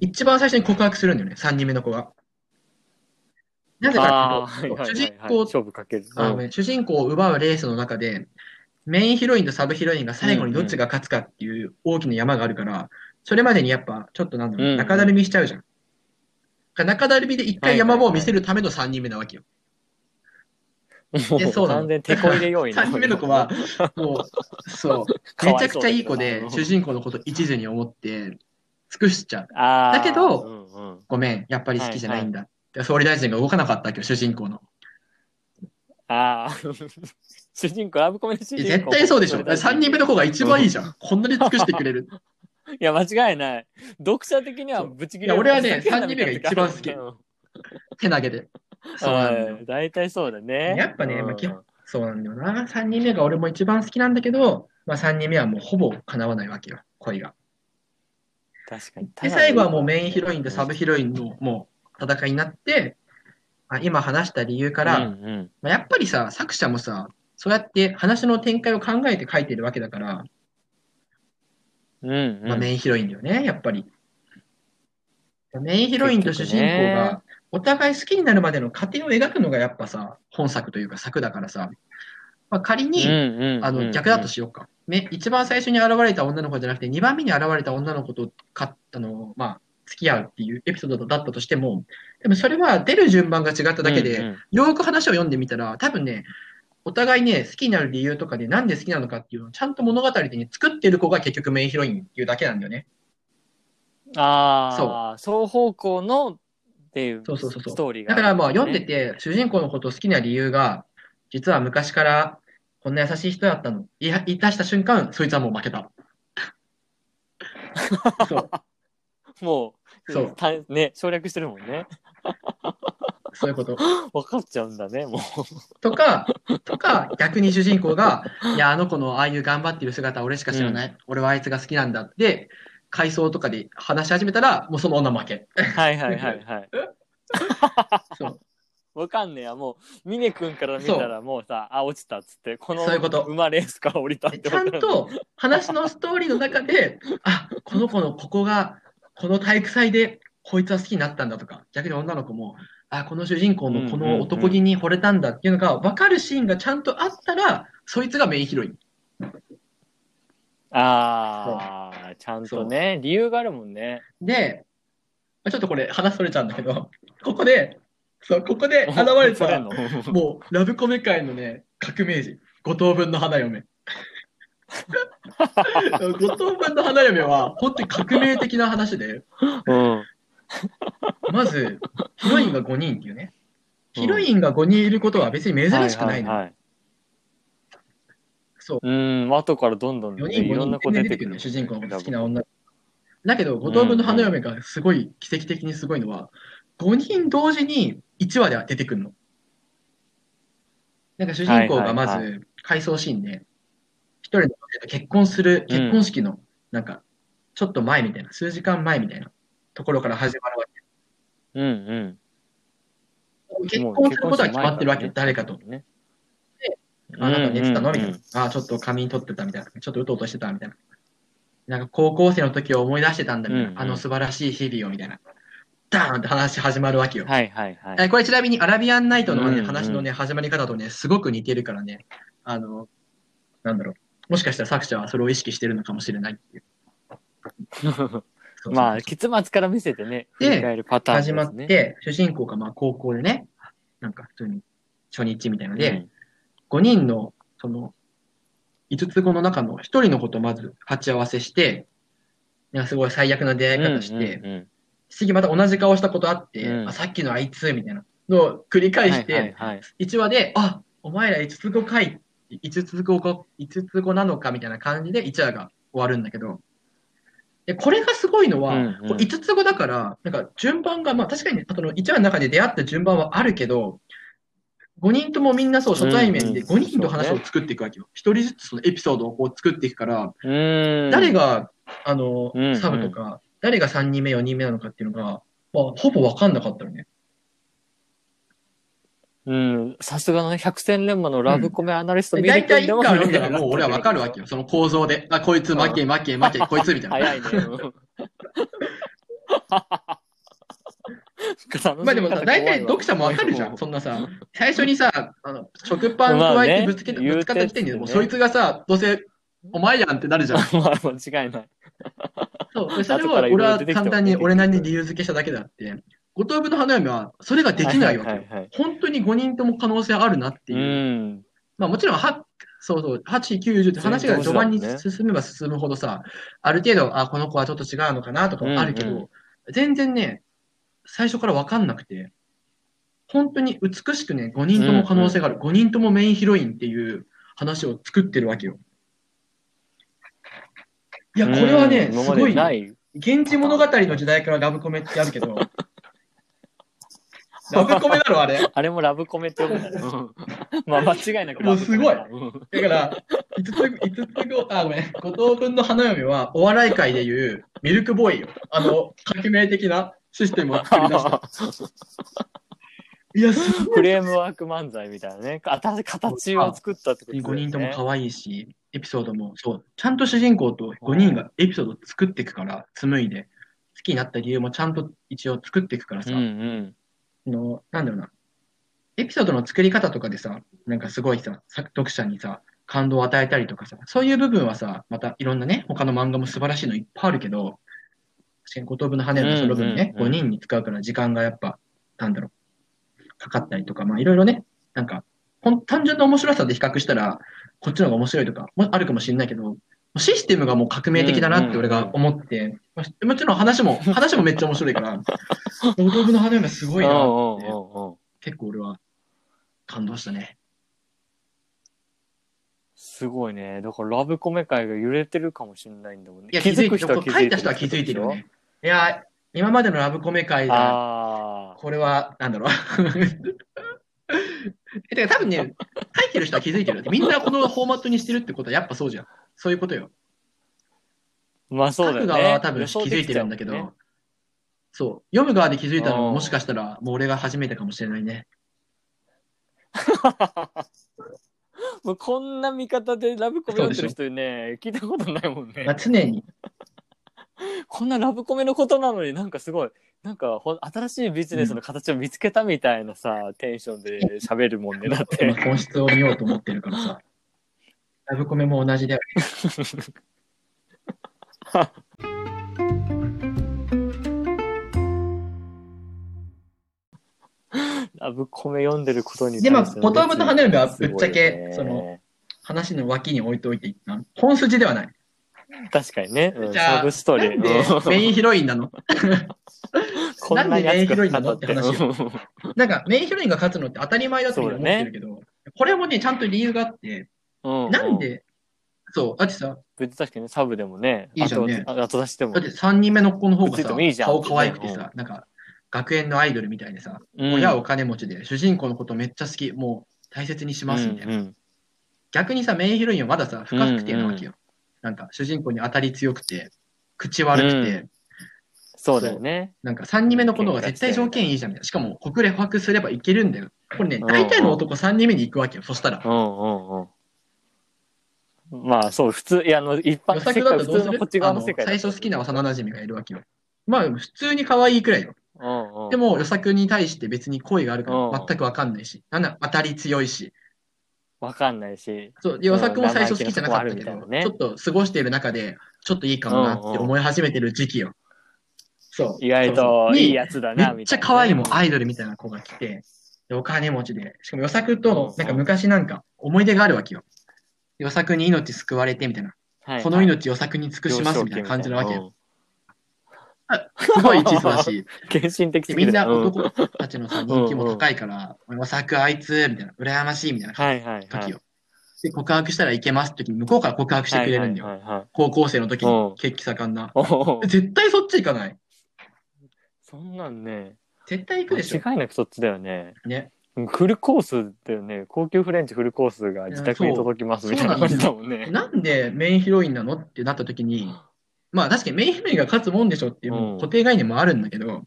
B: 一番最初に告白するんだよね、3人目の子が。なぜか
A: はいはい
B: っていうと、主。人公主人公を奪うレースの中で、メインヒロインとサブヒロインが最後にどっちが勝つかっていう大きな山があるから、それまでにやっぱちょっとなんだろう、中だるみしちゃうじゃん。中だるみで一回山場を見せるための3人目なわけよ。
A: も
B: えそううなの
A: 完全に手こ入れ要員だ
B: 3人目の子は、もう、そう、
A: か
B: めちゃくちゃいい子で、主人公のこと一途に思って、尽くしちゃう。だけど
A: うんうん、
B: ごめん、やっぱり好きじゃないんだ。で総理大臣が動かなかったわけど、主人公の。
A: ああ、主人公、ラブコメの主人公。
B: 絶対そうでしょ。3人目の子が一番いいじゃん。こんなに尽くしてくれる。
A: いや、間違いない。読者的にはブチ切れ
B: いや俺はね
A: ふざけんな
B: 三人目が一番好き
A: うん
B: 手投げで。そうなんだよ
A: はい大体そうだね。
B: やっぱね
A: うん
B: まあ基本そうなんだよな。3人目が俺も一番好きなんだけど、まあ3人目はもうほぼ叶わないわけよ、恋が。
A: 確かに。
B: で、最後はもうメインヒロインとサブヒロインのもう戦いになって、あ今話した理由か、
A: からうんうん
B: まあ、やっぱりさ、作者もさ、そうやって話の展開を考えて書いてるわけだから、
A: うんうん。
B: まあ、メインヒロインだよね、やっぱり。メインヒロインと主人公がお互い好きになるまでの過程を描くのがやっぱさ、本作というか作だからさ、まあ、仮に、あの逆だとしようか。ね、一番最初に現れた女の子じゃなくて、二番目に現れた女の子とかあの、まあ、付き合うっていうエピソードだったとしても、でもそれは出る順番が違っただけで、
A: うんうん。
B: よーく話を読んでみたら、多分ね、お互いね、好きになる理由とかで、なんで好きなのかっていうのをちゃんと物語で、ね、作ってる子が結局メインヒロインっていうだけなんだよね。
A: ああ、双方向のっていう
B: そうそうそうそう
A: ストーリーが
B: だからまあ読んでて、主人公のことを好きな理由が、実は昔からこんな優しい人だったの。言い言い出した瞬間、そいつはもう負けた。そう、
A: もう、
B: そう
A: たね、省略してるもんね。
B: そういうこと。
A: 分かっちゃうんだね、も
B: とか、とか、逆に主人公が、いや、あの子のああいう頑張ってる姿は俺しか知らない。俺はあいつが好きなんだって、回想とかで話し始めたら、もうその女負け。
A: う。はいはいはいはい。
B: そう。
A: わかんねえや、もう、峰君から見たらもうさ、あ、落ちたっつって、この
B: そういうこと
A: 馬レースから降りたって
B: ちゃんと話のストーリーの中で、あ、この子のここが、この体育祭でこいつは好きになったんだとか、逆に女の子も、あ、この主人公のこの男気に惚れたんだっていうのが分かるシーンがちゃんとあったら、そいつがメインヒロイン。
A: ああ、ちゃんとね、理由があるもんね。
B: で、ちょっとこれ話それちゃうんだけど、ここで、そう、ここで現れた、もう、ラブコメ界のね、革命児、五等分の花嫁。五等分の花嫁は、本当に革命的な話で、
A: うん。
B: まず、ヒロインが5人っていうね。
A: うん
B: ヒロインが5人いることは別に珍しくないの。
A: はいはいはい
B: そう。
A: うん、後からどんどん、ね、
B: 4人、5
A: いろんな
B: 人
A: 子出てくる
B: 全然出てくるの、主人公の好きな女。だけど、五等分の花嫁がすごい、奇跡的にすごいのは、5人同時に1話では出てくるの。なんか主人公がまず、回想シーンで、一人の結婚する、結婚式の、なんか、ちょっと前みたいな、数時間前みたいなところから始まるわけ。
A: うんうん。
B: 結婚することは決まってるわけ誰かと。
A: ね。
B: あ、なんか寝てたのみたい
A: うん
B: な。あ、ちょっと仮眠取ってたみたいな。ちょっとうとうとしてたみたいな。なんか高校生の時を思い出してたんだみたいな。
A: うんうん
B: あの素晴らしい日々をみたいな。ダーンって話始まるわけよ。
A: はいはいはい。
B: えこれちなみにアラビアンナイトの、ね
A: うんうん
B: 話のね、始まり方とね、すごく似てるからね。あの、なんだろう。もしかしたら作者はそれを意識してるのかもしれないっていう。
A: まあ、結末から見せてね、
B: で
A: 振り返るパターンです
B: 始
A: ね。
B: まって、主人公がまあ高校でね、なんか普通に初日みたいなので、
A: うん。
B: 5人の、その、5つ子の中の1人の子とまず鉢合わせして、なんかすごい最悪な出会い方して、
A: うんうん
B: 次また同じ顔したことあって、
A: うん。
B: あさっきのあいつ、みたいなのを繰り返して、
A: はいはいはい。
B: 1話で、あ、お前ら5つ子かい、5つ子か、5つ子なのかみたいな感じで1話が終わるんだけど、で、これがすごいのは、
A: うんうん
B: こう5つ子だから、なんか順番が、まあ確かに、あとの1話の中で出会った順番はあるけど、5人ともみんなそう初対面で
A: うんうん
B: 5人と話を作っていくわけよ。1人ずつそのエピソードをこう作っていくから。誰が、あの
A: うんうん、
B: サブとか、誰が3人目、4人目なのかっていうのが、まあ、ほぼわかんなかったよね。
A: うん。さすがのね、百戦錬磨のラブコメアナリスト見る
B: 大体1
A: と
B: 巻読んだらもう俺はわかるわけよ。その構造で。あ、こいつ負け負け負け、こいつみたいな。
A: 早いね。う ん
B: まあでもさ、大体読者もわかるじゃん。そんなさ、最初にさ、あの、食パン加えてぶつけて、
A: まあね
B: ぶつかった時点で、もうそいつがさ、どうせ、お前やんってなるじゃん。
A: まあ間違いない。
B: そう。でそれを俺は簡単に俺なりに理由付けしただけであって、五等分の花嫁はそれができないわけよ。
A: はいはいはい。
B: 本当に5人とも可能性あるなって
A: う
B: いう。
A: ん。
B: まあもちろん、は、そうそう、8、9、10って話が序盤に進めば進むほどさ、ある程度、あ、この子はちょっと違うのかなとかあるけど、
A: うんう
B: 全然ね、最初からわかんなくて、本当に美しくね、5人とも可能性がある。5人ともメインヒロインっていう話を作ってるわけよ。いや、これはね、すごい。現地物語の時代からラブコメってあるけど、ラブコメだろ、あれ。
A: あれもラブコメって呼ぶんだよ。うん まあ間違いなく
B: もうすごい
A: だ。
B: だから、五つ、五つ子、あ、ごめん、五等分の花嫁は、お笑い界でいう、ミルクボーイよ。あの、革命的なシステムを作り出した。いや、すごい。
A: フレームワーク漫才みたいなね。新しい形を作ったってことです
B: 5
A: よね。
B: 人とも可愛いし、エピソードも、そう、ちゃんと主人公と5人がエピソードを作っていくから、紡いで、好きになった理由もちゃんと一応作っていくからさ、
A: うんうん。
B: あの、なんだろうな。エピソードの作り方とかでさ、なんかすごいさ、さ読者にさ、感動を与えたりとかさ、そういう部分はさ、またいろんなね、他の漫画も素晴らしいのいっぱいあるけど、確かに五等分の羽のその分ね、
A: うんうんうん
B: 5人に使うから時間がやっぱ、なんだろう、かかったりとか、まあいろいろね、なんか、ほん単純な面白さで比較したら、こっちの方が面白いとかもあるかもしれないけど、システムがもう革命的だなって俺が思って、まあもちろん話も、話もめっちゃ面白いから、五等分の羽嫁すごいなって。結構俺は感動したね。
A: すごいね。だからラブコメ界が揺れてるかもしれないんだもんね。
B: いや、
A: 気づく
B: 気づいてる。
A: 人は気づいてる。
B: 書いた人は気づいてるよね。いや、今までのラブコメ界が。これは、なんだろう。え、てか多分ね、書いてる人は気づいてるよ。みんなこのフォーマットにしてるってことはやっぱそうじゃん。そういうことよ。
A: まあそうだよね。
B: 書く側は多分気づいてるんだけど、
A: ね
B: そう。読む側で気づいたの
A: うん
B: ももしかしたら、もう俺が初めてかもしれないね。
A: もうこんな見方でラブコメ読んでる人ね、聞いたことないもんね
B: まあ、。常に、
A: こんなラブコメのことなのになんかすごい、なんかほん新しいビジネスの形を見つけたみたいなさ、テンションで喋るもんね。だって。
B: 本質を見ようと思ってるからさ。ラブコメも同じだよ。
A: ラブコメ読んでることに
B: で、まあ、
A: 対して
B: ボトムと花嫁はぶっちゃけ、その、話の脇に置いておいて。本筋ではない。
A: 確かにね。うん
B: じゃあ
A: サブストーリー。
B: なんで
A: うん
B: メインヒロインなの？
A: こんなに熱く語って
B: なんでメインヒロインなの？って話 なんか、メインヒロインが勝つのって当たり前だと思ってるけど、これもね、ちゃんと理由があって、
A: うんうん
B: なんで、そう、だってさ、
A: 別に確かにサブでもね、
B: いいじゃんね
A: 後あ後出しでも
B: だっ。て3人目の子の方がさ
A: いい
B: 顔可愛くてさ、なんか、学園のアイドルみたいでさ、
A: うん
B: 親お金持ちで、主人公のことめっちゃ好き、もう大切にしますみたいな。
A: うんうん
B: 逆にさ、メインヒロインはまださ、不確定なわけよ。なんか、主人公に当たり強くて、口悪くて、
A: うんそうだよね。
B: なんか3人目の子の方が絶対条件いいじゃんみたいな。しかも、国レ泊すればいけるんだよ。これね、
A: うん
B: 大体の男3人目に行くわけよ。そしたら。
A: うんうんうん。まあそう、普通、いや、あの、一般ののこっち側
B: あの
A: の世界だと
B: 最初好きな幼馴染がいるわけよ。まあ、普通に可愛いくらいよ。
A: うんうん。
B: でも、予作に対して別に恋があるか全くわかんないし。なんだ、当たり強いし。
A: わかんないし。
B: そう、で予作も最初好きじゃなかったけど、
A: 生意気なとこあるみたいなね
B: ちょっと過ごしている中で、ちょっといいかもなって思い始めてる時期よ。そう。
A: 意外
B: そうそうに
A: といいやつだな、
B: めっち
A: みたいなね。
B: ゃ可愛いもん、アイドルみたいな子が来て、でお金持ちで、しかも予作と、なんか昔なんか思い出があるわけよ。予作に命救われてみたいな。
A: はい
B: この命予作に尽くしますみたいな感じなわけ。すごい一途だし、
A: 献身的
B: みんな男たちのさ、人気も高いから、予作あいつ、みたいな、羨ましいみたいな
A: はいはいはい。
B: 時よ。で、告白したらいけますって時に向こうから告白してくれるんだよ。
A: はいはいはいはい
B: 高校生の時
A: うん
B: に、血気盛んな。絶対そっち行かない。
A: そんなんね、
B: 絶対行くでしょ。
A: 間違いなくそっちだよね。
B: ね。
A: フルコースだよね。高級フレンチフルコースが自宅に届きますみたいな感じだもんね。
B: なんでメインヒロインなのってなった時に、まあ確かにメインヒロインが勝つもんでしょっていう
A: うん
B: 固定概念もあるんだけど、やっ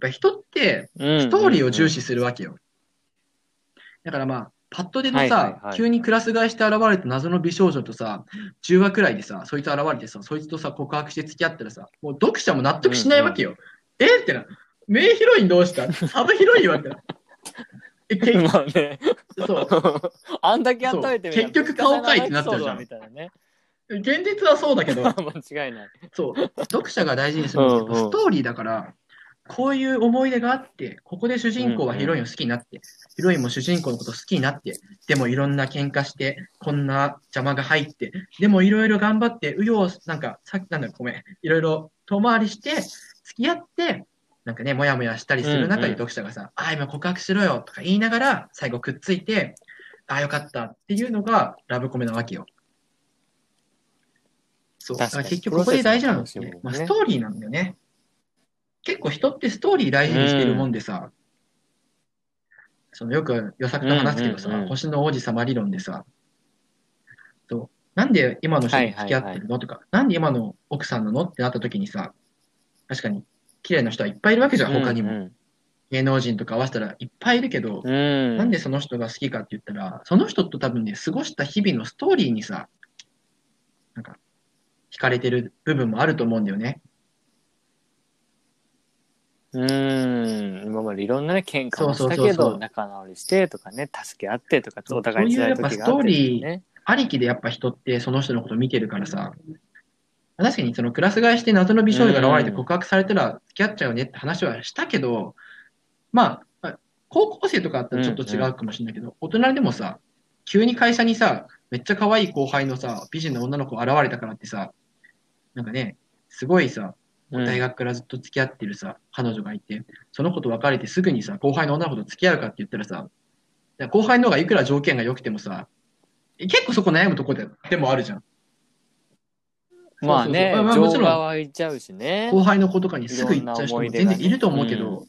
B: ぱ人って
A: ス
B: ストーリーを重視するわけよ。だからまあ、パッとでの
A: はいはい
B: さ
A: は、い
B: 急にクラス替えして現れた謎の美少女とさ、10話くらいでさ、そいつ現れてさ、そいつとさ、告白して付き合ったらさ、もう読者も納得しないわけよ。えってな、メインヒロインどうした？サブヒロインはってな。
A: まあね。
B: そう。
A: あんだけ温めて
B: 結局顔かいってなっちゃうじゃん
A: みたいなね。
B: 現実はそうだけど、
A: 間違いない。
B: そう、読者が大事にするのって
A: うんうん
B: ストーリーだから、こういう思い出があって、ここで主人公はヒロインを好きになって、ヒロインも主人公のこと好きになって、でもいろんな喧嘩して、こんな邪魔が入って、でもいろいろ頑張って、うよう、なんか、さっきなんだ、ごめん、いろいろ遠回りして、付き合って、なんかね、もやもやしたりする中
A: うんうん。
B: で読者がさ、ああ、今告白しろよとか言いながら、最後くっついて、ああ、よかったっていうのがラブコメなわけよ。そう。だから結局ここで大事なのって、
A: プロセス
B: まあ、ストーリーなんだよね。結構人ってストーリー大事にしてるもんでさ、そのよく予作と話すけどさ、
A: うんうんうん
B: 星の王子様理論でさ、そう。なんで今の人と付き合ってるの？とか、なんで今の奥さんなの？ってなった時にさ、確かに綺麗な人はいっぱいいるわけじゃん、他にも。
A: うん
B: 芸能人とか合わせたらいっぱいいるけど、
A: うん。
B: なんでその人が好きかって言ったら、その人と多分ね、過ごした日々のストーリーにさ、なんか、惹かれてる部分もあると思うんだよね。
A: うん。今までいろんなね、喧嘩もしたけど、仲直りしてとかね、助け合ってとか、お互い辛い時があって、ね。
B: そういうやっありきでやっぱ人ってその人のこと見てるからさ、確かにそのクラス替えして謎の美少女が現れて告白されたら付き合っちゃうねって話はしたけど、まあ、まあ高校生とかだったらちょっと違うかもしれないけど、大人でもさ、急に会社にさ、めっちゃ可愛い後輩のさ、美人の女の子が現れたからってさ、なんかね、すごいさ、
A: うん。
B: 大学からずっと付き合ってるさ、彼女がいて、その子と別れてすぐにさ、後輩の女の子と付き合うかって言ったらさ、後輩の方がいくら条件が良くてもさ、結構そこ悩むとこででもあるじゃん。
A: まあね、
B: まあもちろん
A: 情が湧いちゃうしね。
B: 後輩の子とかにすぐ行っちゃう人も全然いると思うけど、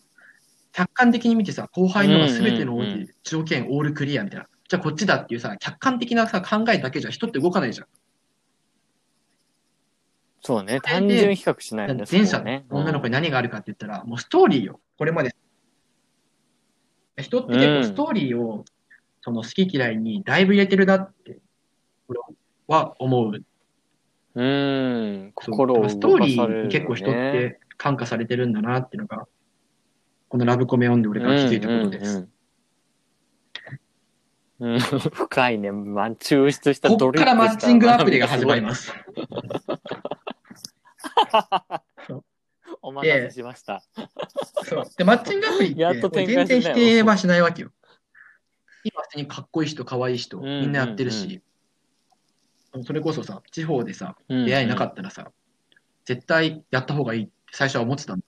B: 客観的に見てさ、後輩のが全ての
A: うんうんうん
B: 条件オールクリアみたいな。じゃあこっちだっていうさ、客観的なさ考えだけじゃ人って動かないじゃん。
A: そうね、単純比較しないよね。
B: 前者
A: ね
B: の女の子に何があるかって言ったら、もうストーリーよ。これまで。人って結構ストーリーを、その好き嫌いにだいぶ入れてるなって、俺は思う。
A: うん、心を動か
B: ストーリーに結構人って感化されてるんだなっていうのが、このラブコメ読んで俺が気づいたことです。
A: うんうんうんうん、深いね。まあ、抽出した
B: こっからマッチングアプリが始まり
A: す。
B: ます。
A: お待たせしました。
B: そうで、マッチングアプリって全然否定はしないわけよ。今、普通にかっこいい人、可愛い人、
A: うんうんうん
B: みんなやってるし、それこそさ、地方でさ、
A: うんうん
B: 出会いなかったらさ、絶対やった方がいいって最初は思ってたんだ。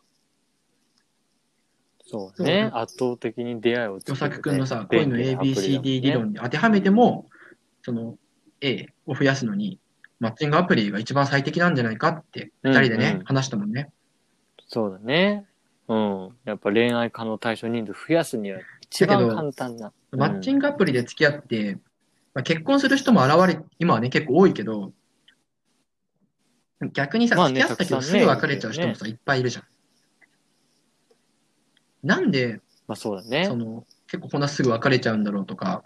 A: そうね。圧倒的に出会いを作
B: 与
A: るね
B: 作くんのさ、恋の ABCD 理論に当てはめても、その A を増やすのに、マッチングアプリが一番最適なんじゃないかって、
A: うん
B: 二人でね、
A: うん
B: 話したもんね。
A: そうだね。うん。やっぱ恋愛可能対象人数増やすには一番簡単な。
B: マッチングアプリで付き合って、まあ、結婚する人も現れ、今はね、結構多いけど、逆にさ、
A: まあね
B: 付き合ったけど
A: たくさんね
B: すぐ別れちゃう人もさ、いっぱいいるじゃん。なんで、
A: まあそうだね
B: そ。の、結構こんなすぐ別れちゃうんだろうとか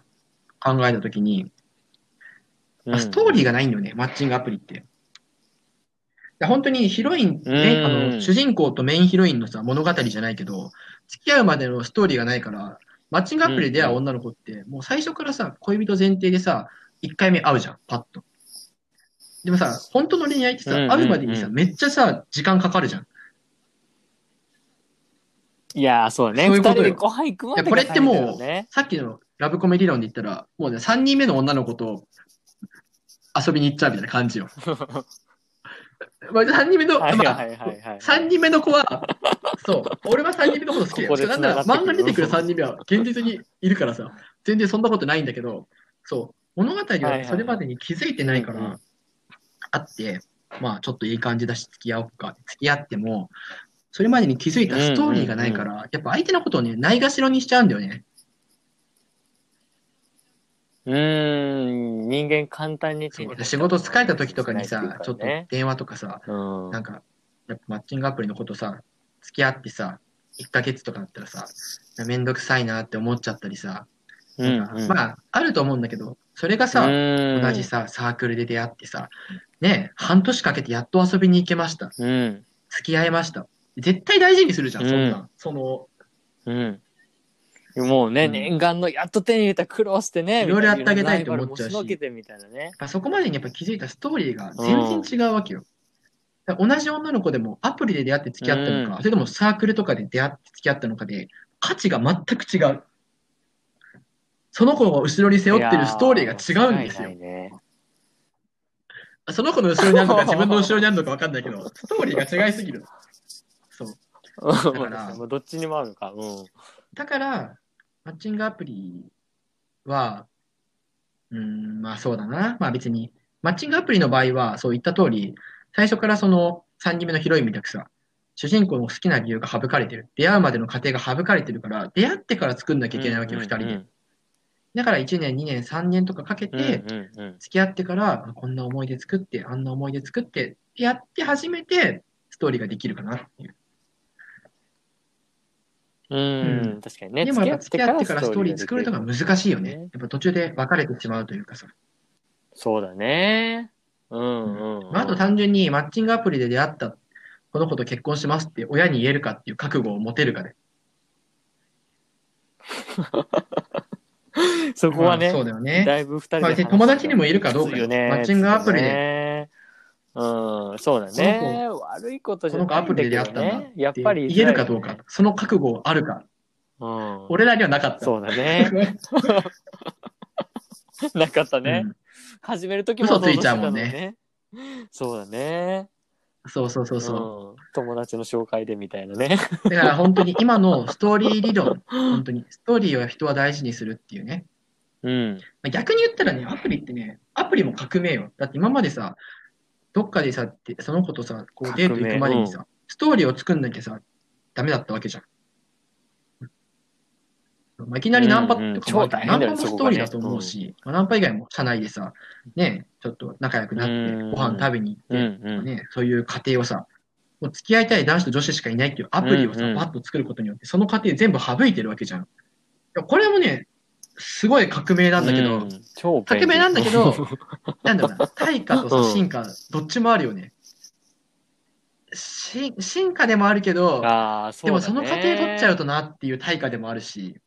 B: 考えたときに、まあストーリーがないんだよね、マッチングアプリって。で本当にヒロイン、メインあ
A: うん
B: の主人公とメインヒロインのさ物語じゃないけど、付き合うまでのストーリーがないから、マッチングアプリで出会う女の子って、もう最初からさ、恋人前提でさ、1回目会うじゃん、パッと。でもさ、本当の恋愛ってさ、会うまでにさ、めっちゃさ、時間かかるじゃん。
A: いやー、そうだね。二
B: そういうことよこれってもうさっきのラブコメ理論で言ったら、もうね、3人目の女の子と遊びに行っちゃうみたいな感じよ。まあ、3人目の、まあ
A: はいはいはいはい。はい。
B: 3人目の子は、そう、俺は3人目のこと好きだよ。なん漫画に出てくる3人目は現実にいるからさ、全然そんなことないんだけど、そう、物語
A: は
B: それまでに気づいてないから、あって、まあちょっといい感じだし付き合おうか、付き合っても、それまでに気づいたストーリーがないから、やっぱ相手のことをね、ないがしろにしちゃうんだよね。
A: うーん、人間簡単に
B: 仕事疲れた時とかにさ、
A: ないって
B: ちょっと電話とかさ、
A: うん
B: なんか、やっぱマッチングアプリのことさ、付き合ってさ、1ヶ月とかだったらさ、めんどくさいなって思っちゃったりさ、
A: うんうん
B: まあ、あると思うんだけど、それがさ、
A: うん
B: 同じさ、サークルで出会ってさ、ね、半年かけてやっと遊びに行けました。
A: うん。
B: 付き合いました。絶対大事にするじゃん、そんな。
A: うん
B: その、
A: うん。もうね、
B: うん
A: 念願のやっと手に入れた苦労してね、
B: いろいろやってあげたいと思っちゃうし
A: ライバルもしのけてみたいなね。
B: あそこまでにやっぱ気づいたストーリーが全然違うわけよ。だから同じ女の子でもアプリで出会って付き合ったのか、
A: うん
B: それともサークルとかで出会って付き合ったのかで、価値が全く違う。その子が後ろに背負ってるストーリーが違うんですよ
A: いやー。間違いないね
B: その子の後ろにあるのか自分の後ろにあるのか分かんないけど、ストーリーが違いすぎる。そう。
A: うん
B: ら
A: もうどっちにもあるのか。うん。
B: だから、マッチングアプリは、うーん、まあそうだな。まあ別に、マッチングアプリの場合は、そう言った通り、最初からその3人目のヒロインみたくさ、主人公の好きな理由が省かれてる。出会うまでの過程が省かれてるから、出会ってから作んなきゃいけないわけよ、2人で。だから1年、2年、3年とかかけて、付き合ってから、あこんな思い出作って、あんな思い出作って、やって初めて、ストーリーができるかなっていう。
A: うん、
B: うん
A: 確かにね。
B: でもやっぱ付き合ってからストーリー
A: が
B: 作るのが難しいよね。やっぱ途中で別れてしまうというかさ。
A: そうだね。うんうん、うん。
B: まあ、あと単純にマッチングアプリで出会ったこの子と結婚しますって親に言えるかっていう覚悟を持てるかで。
A: そこはね、
B: まあそうだよね。
A: だいぶ二人で
B: まあ友達にもいるかどうか
A: ね。
B: マッチングアプリで
A: で。うん、そうだね。悪いことじゃ
B: この子アプリで出会ったんだ
A: ね。やっぱり
B: 言えるかどうか。その覚悟あるか。
A: うん。
B: 俺らにはなかった。
A: そうだね。なかったね。
B: うん
A: 始めるときも
B: 嘘ついちゃうもんね
A: そうだね。
B: そうそうそうそう。
A: うん。友達の紹介でみたいなね。
B: だから本当に今のストーリー理論、本当にストーリーを人は大事にするっていうね。
A: うん。
B: まあ逆に言ったらね、アプリってね、アプリも革命よ。だって今までさ、どっかでさ、ってその子とさ、こうデート行くまでにさ、ストーリーを作んなきゃさ、ダメだったわけじゃん。まあ、いきなりナンパとかもあるけど
A: うんうん
B: ナンパもストーリーだと思うし、まあ、ナンパ以外も社内でさ、ね、ちょっと仲良くなって
A: うん、
B: ご飯食べに
A: う
B: 行って、
A: んうん。
B: ね、そういう過程をさ、もう付き合いたい男子と女子しかいないっていうアプリをさ、
A: うんうん。
B: パッと作ることによって、その過程全部省いてるわけじゃん。これもね、すごい革命なんだけど、
A: うん
B: 革命なんだけど なんだろうな、対価と進化、どっちもあるよね。し進化でもあるけど、
A: ね。
B: でもその過程取っちゃうとなっていう対価でもあるし、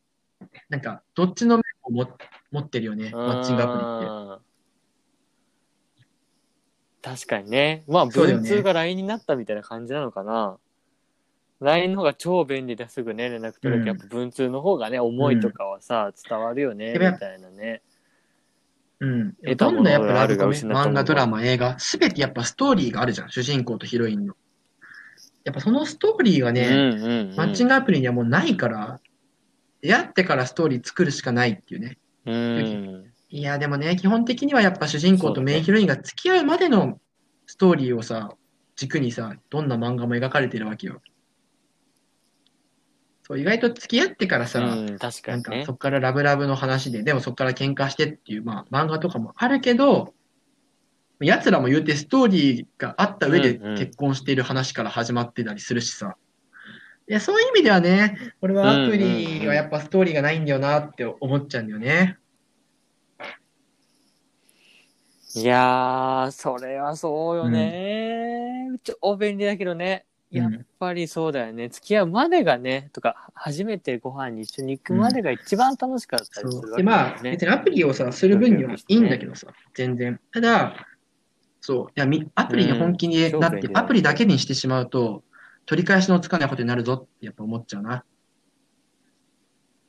B: なんか、どっちの面をも持ってるよね、マッチングアプリって。
A: 確かにね。まあ、文通が LINE になったみたいな感じなのかな。LINE の方が超便利ですぐね、連絡取れるけど、
B: うん
A: やっぱ文通の方がね、思いとかはさ、伝わるよね、み
B: た
A: いなね。
B: うん。
A: 得たもの
B: どんなやっぱ
A: があるが
B: ラブコメ、漫画、ドラマ、映画、すべてやっぱストーリーがあるじゃん、主人公とヒロインの。やっぱそのストーリーがね、
A: うんうんうん、
B: マッチングアプリにはもうないから、出会ってからストーリー作るしかないっていうね。
A: うん。
B: いや、でもね、基本的にはやっぱ主人公とメインヒロインが付き合うまでのストーリーをさ、軸にさ、どんな漫画も描かれてるわけよ。そう、意外と付き合ってからさ、
A: うん、確かにね
B: なんかそ。こからラブラブの話で、でもそこから喧嘩してっていう、まあ漫画とかもあるけど、奴らも言うてストーリーがあった上で
A: うんうん
B: 結婚している話から始まってたりするしさ。いや、そういう意味ではね、俺はアプリはやっぱストーリーがないんだよなって思っちゃうんだよね。
A: いやー、それはそうよね。超便利だけどね。やっぱりそうだよね。付き合うまでがね、とか、初めてご飯に一緒に行くまでが一番楽しかったりするわけ
B: そうで、まあ。別にアプリをさ、する分にはいいんだけどさ、全然。ただ、そう、いや、みアプリに本気になってアプリだけにしてしまうと、取り返しのつかないことになるぞってやっぱ思っちゃうな。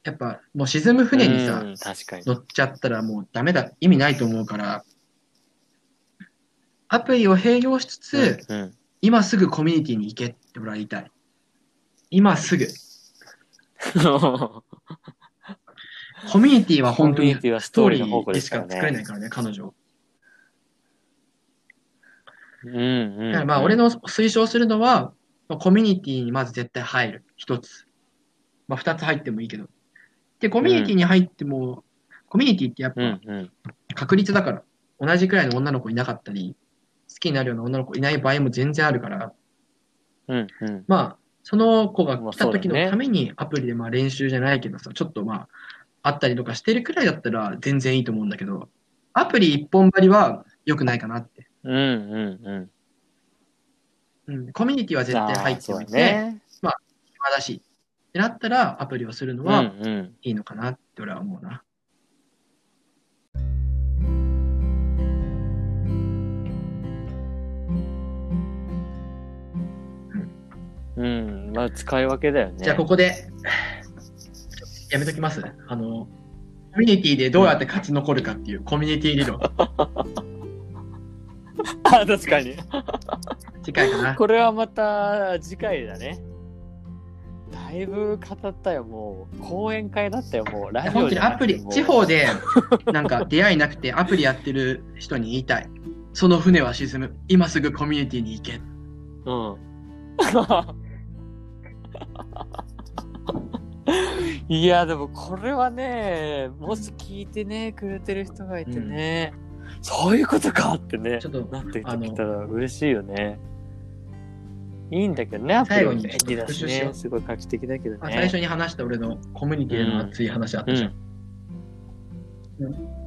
B: やっぱ、もう沈む船にさ、
A: うん。
B: 乗っちゃったらもうダメだ、意味ないと思うから、アプリを併用しつつ、
A: うんうん
B: 今すぐコミュニティに行けって俺は言いたい。今すぐ。コミュニティは本当にストーリ
A: ー
B: ですしか作れないからね、彼女。
A: うんうん。
B: だからまあ、俺の推奨するのは、まあコミュニティにまず絶対入る。一つ。まあ、二つ入ってもいいけど。で、コミュニティに入っても、コミュニティってやっ
A: うん
B: ぱ
A: うん。
B: 確率だから、同じくらいの女の子いなかったり、好きになるような女の子いない場合も全然あるから、
A: うんうん。
B: まあ、その子が来た時のためにアプリでまあ練習じゃないけどさ、ちょっとまあ、あったりとかしてるくらいだったら全然いいと思うんだけど、アプリ一本張りは良くないかなって。
A: うんうんうん。
B: うん、コミュニティは絶対入っておい
A: あーそうだ
B: て、
A: ね。
B: 暇だし、ってなったらアプリをするの
A: うん
B: は
A: うん。
B: いいのかなって俺は思うな。
A: うん。まあ、使い分けだよね。
B: じゃあここで、やめときます。あの、コミュニティでどうやって勝ち残るかっていうコミュニティ理論。
A: あ、確かに。
B: 次回かな。
A: これはまた次回だね。だいぶ語ったよ、もう。講演会だったよ、もう。ラジオじゃ
B: にアプリ、
A: なくてもう
B: 地方でなんか出会いなくて アプリやってる人に言いたい。その船は沈む。今すぐコミュニティに行け。
A: うん。いや、でもこれはね、もし聞いてね、くれてる人がいてね、そういうことかってね
B: ちょっ、と
A: なってきたら嬉しいよね。いいんだけどね、アプリは
B: 最後に
A: 便利だしねすごい画期的だけどね。
B: まあ最初に話した俺のコミュニティでの熱い話あったじゃん。
A: うん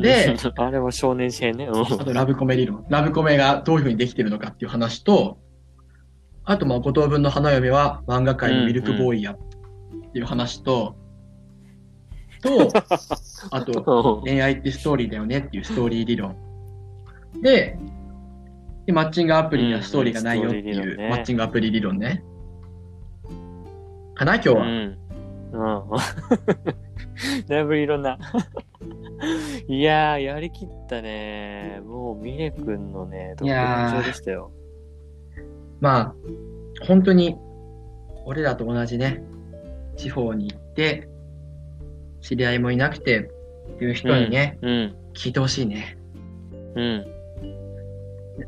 B: で、
A: あれは少年誌編ね。うん
B: あとラブコメ理論。ラブコメがどういうふうにできてるのかっていう話と、あとまあ五等分の花嫁は漫画界のミルクボーイやっていう話と、と、あと恋愛ってストーリーだよねっていうストーリー理論。で、でマッチングアプリにはストーリーがないよっていうマッチングアプリ理論ね。かな今日は。
A: うん。うん。だいぶいろんな。いやー、やりきったね。もう、ミネ君のね、特徴でしたよ。
B: まあ、本当に、俺らと同じね、地方に行って、知り合いもいなくてっていう人にね、
A: うん。
B: 聞いてほしいね。
A: うん。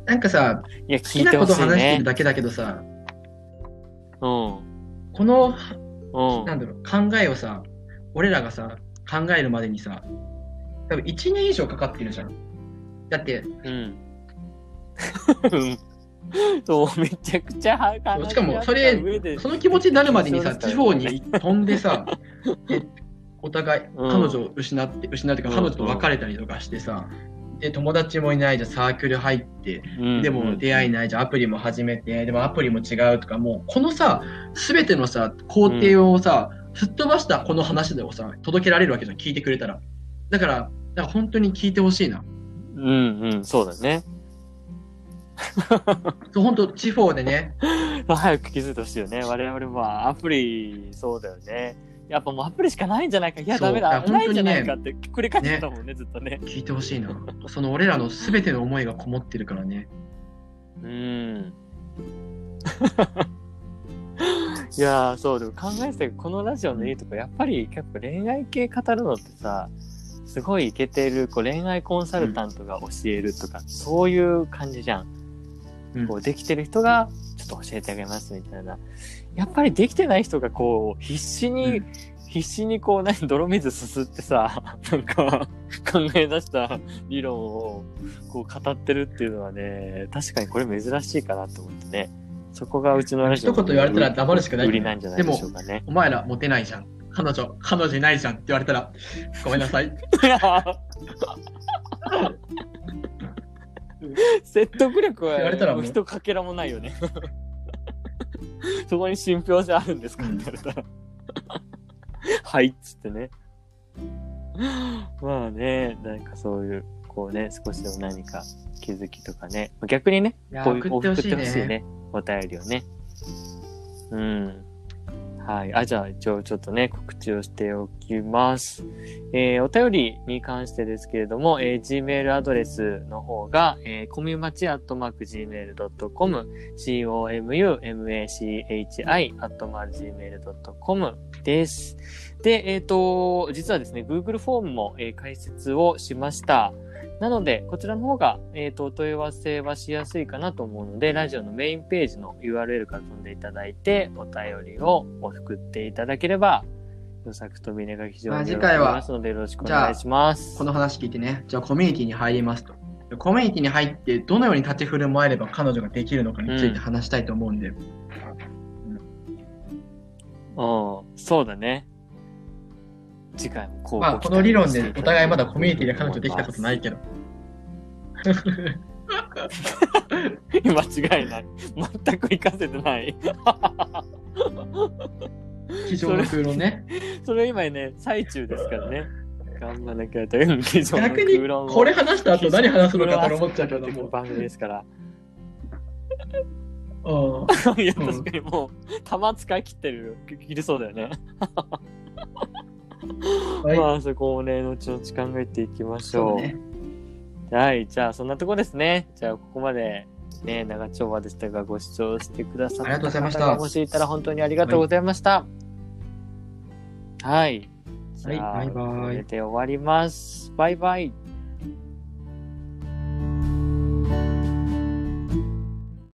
B: なんかさ、
A: いや、
B: 好
A: 聞いてほしい
B: きなこと話して
A: ね
B: る。だけだけどさ、
A: うん。
B: この、
A: うん。
B: なんだろう、考えをさ、俺らがさ、考えるまでにさ、多分1年以上かかってるじゃん。だって、
A: うん。うんそう、めちゃくちゃ話
B: しかもそれその気持ちになるまでにさ、地方に飛んでさ、でお互い、
A: うん
B: 彼女を失って、失ってか、
A: うん
B: 彼女と別れたりとかしてさ、で、友達もいないじゃん、サークル入って、
A: うん
B: でも出会いないじゃん、アプリも始めて、でもアプリも違うとか、もう、このさ、すべてのさ、工程をさ、すっ飛ばしたこの話でもさ、届けられるわけじゃん、聞いてくれたら。だから、だから本当に聞いてほしいな。
A: うんうん、そうだね。
B: そ う本当、地方でね、
A: 早く気づいてほしいよね。我々はアプリ、そうだよね。やっぱもうアプリしかないんじゃないか。いや、ダメだ。
B: いや
A: ないんじゃない
B: 本
A: かって繰り返してたもんね、ずっとね。
B: 聞いてほしいな。その俺らのすべての思いがこもってるからね。
A: うん。いやー、そう、でも考えてたけどこのラジオのいいとこ、やっぱり結構恋愛系語るのってさ、すごいイケてるこう恋愛コンサルタントが教えるとか、そういう感じじゃん。
B: うん
A: こうできてる人がちょっと教えてあげますみたいな。やっぱりできてない人がこう必死に、
B: うん
A: 必死にこう何泥水すすってさ なんか考え出した理論をこう語ってるっていうのはね確かにこれ珍しいかなと思ってねそこがうちのラジオ
B: 一言言われたら黙るしかない
A: 売りなんじゃないでしょうかね。
B: お前らモテないじゃん。彼女、彼女いないじゃんって言われたら、ごめんなさい。
A: 説得力は
B: 言われたらもう
A: 人かけらもないよね。そこに信憑性あるんですかって言われたら。はいっつってね。まあね、なんかそういう、こうね、少しでも何か気づきとかね。逆にね、こういう
B: 送ってほしいね
A: 送ってほしいね。お便りをね。うん。はい。あ、じゃあ一応ちょっとね、告知をしておきます。えーお便りに関してですけれども、えー Gmail アドレスの方が、えー、コミュマチアットマーク Gmail.com、comumachi アットマーク Gmail.com です。で、えっ、と、実はですね、Google フォームも、えー開設をしました。なので、こちらの方が、えっ、と、お問い合わせはしやすいかなと思うので、ラジオのメインページの URL から飛んでいただいて、お便りを送っていただければ、予作と峰が非常
B: まあ
A: に喜び
B: 次回は
A: ますので、よろしくお願いします。
B: この話聞いてね、じゃあコミュニティに入りますと。コミュニティに入って、どのように立ち振る舞えれば彼女ができるのかについて話したいと思うんで、
A: うん、そうだね。次回もこう
B: まあ、この理論でお互いまだコミュニティで彼女できたことないけど、
A: 間違いない。全く活かせてない。
B: 机上の空論ね。
A: それ今ね、最中ですからね。頑張らなきゃという非常
B: 逆に、これ話した後何話すのかと思っちゃうけども。
A: 番組ですから。
B: うん。
A: いや、確かにもう、弾使い切ってる、切りそうだよね。
B: はい
A: まあ、そこをね、後々考えていきましょ
B: う。ね。
A: はい、じゃあ、そんなとこですね。じゃあ、ここまで、ね、長丁場でしたが、ご視聴してくださった
B: ありがとうございました
A: 方がもしいたら本当にありがとうございました。はい。じゃあ
B: はいバイバイ
A: これで終わります。バイバイ。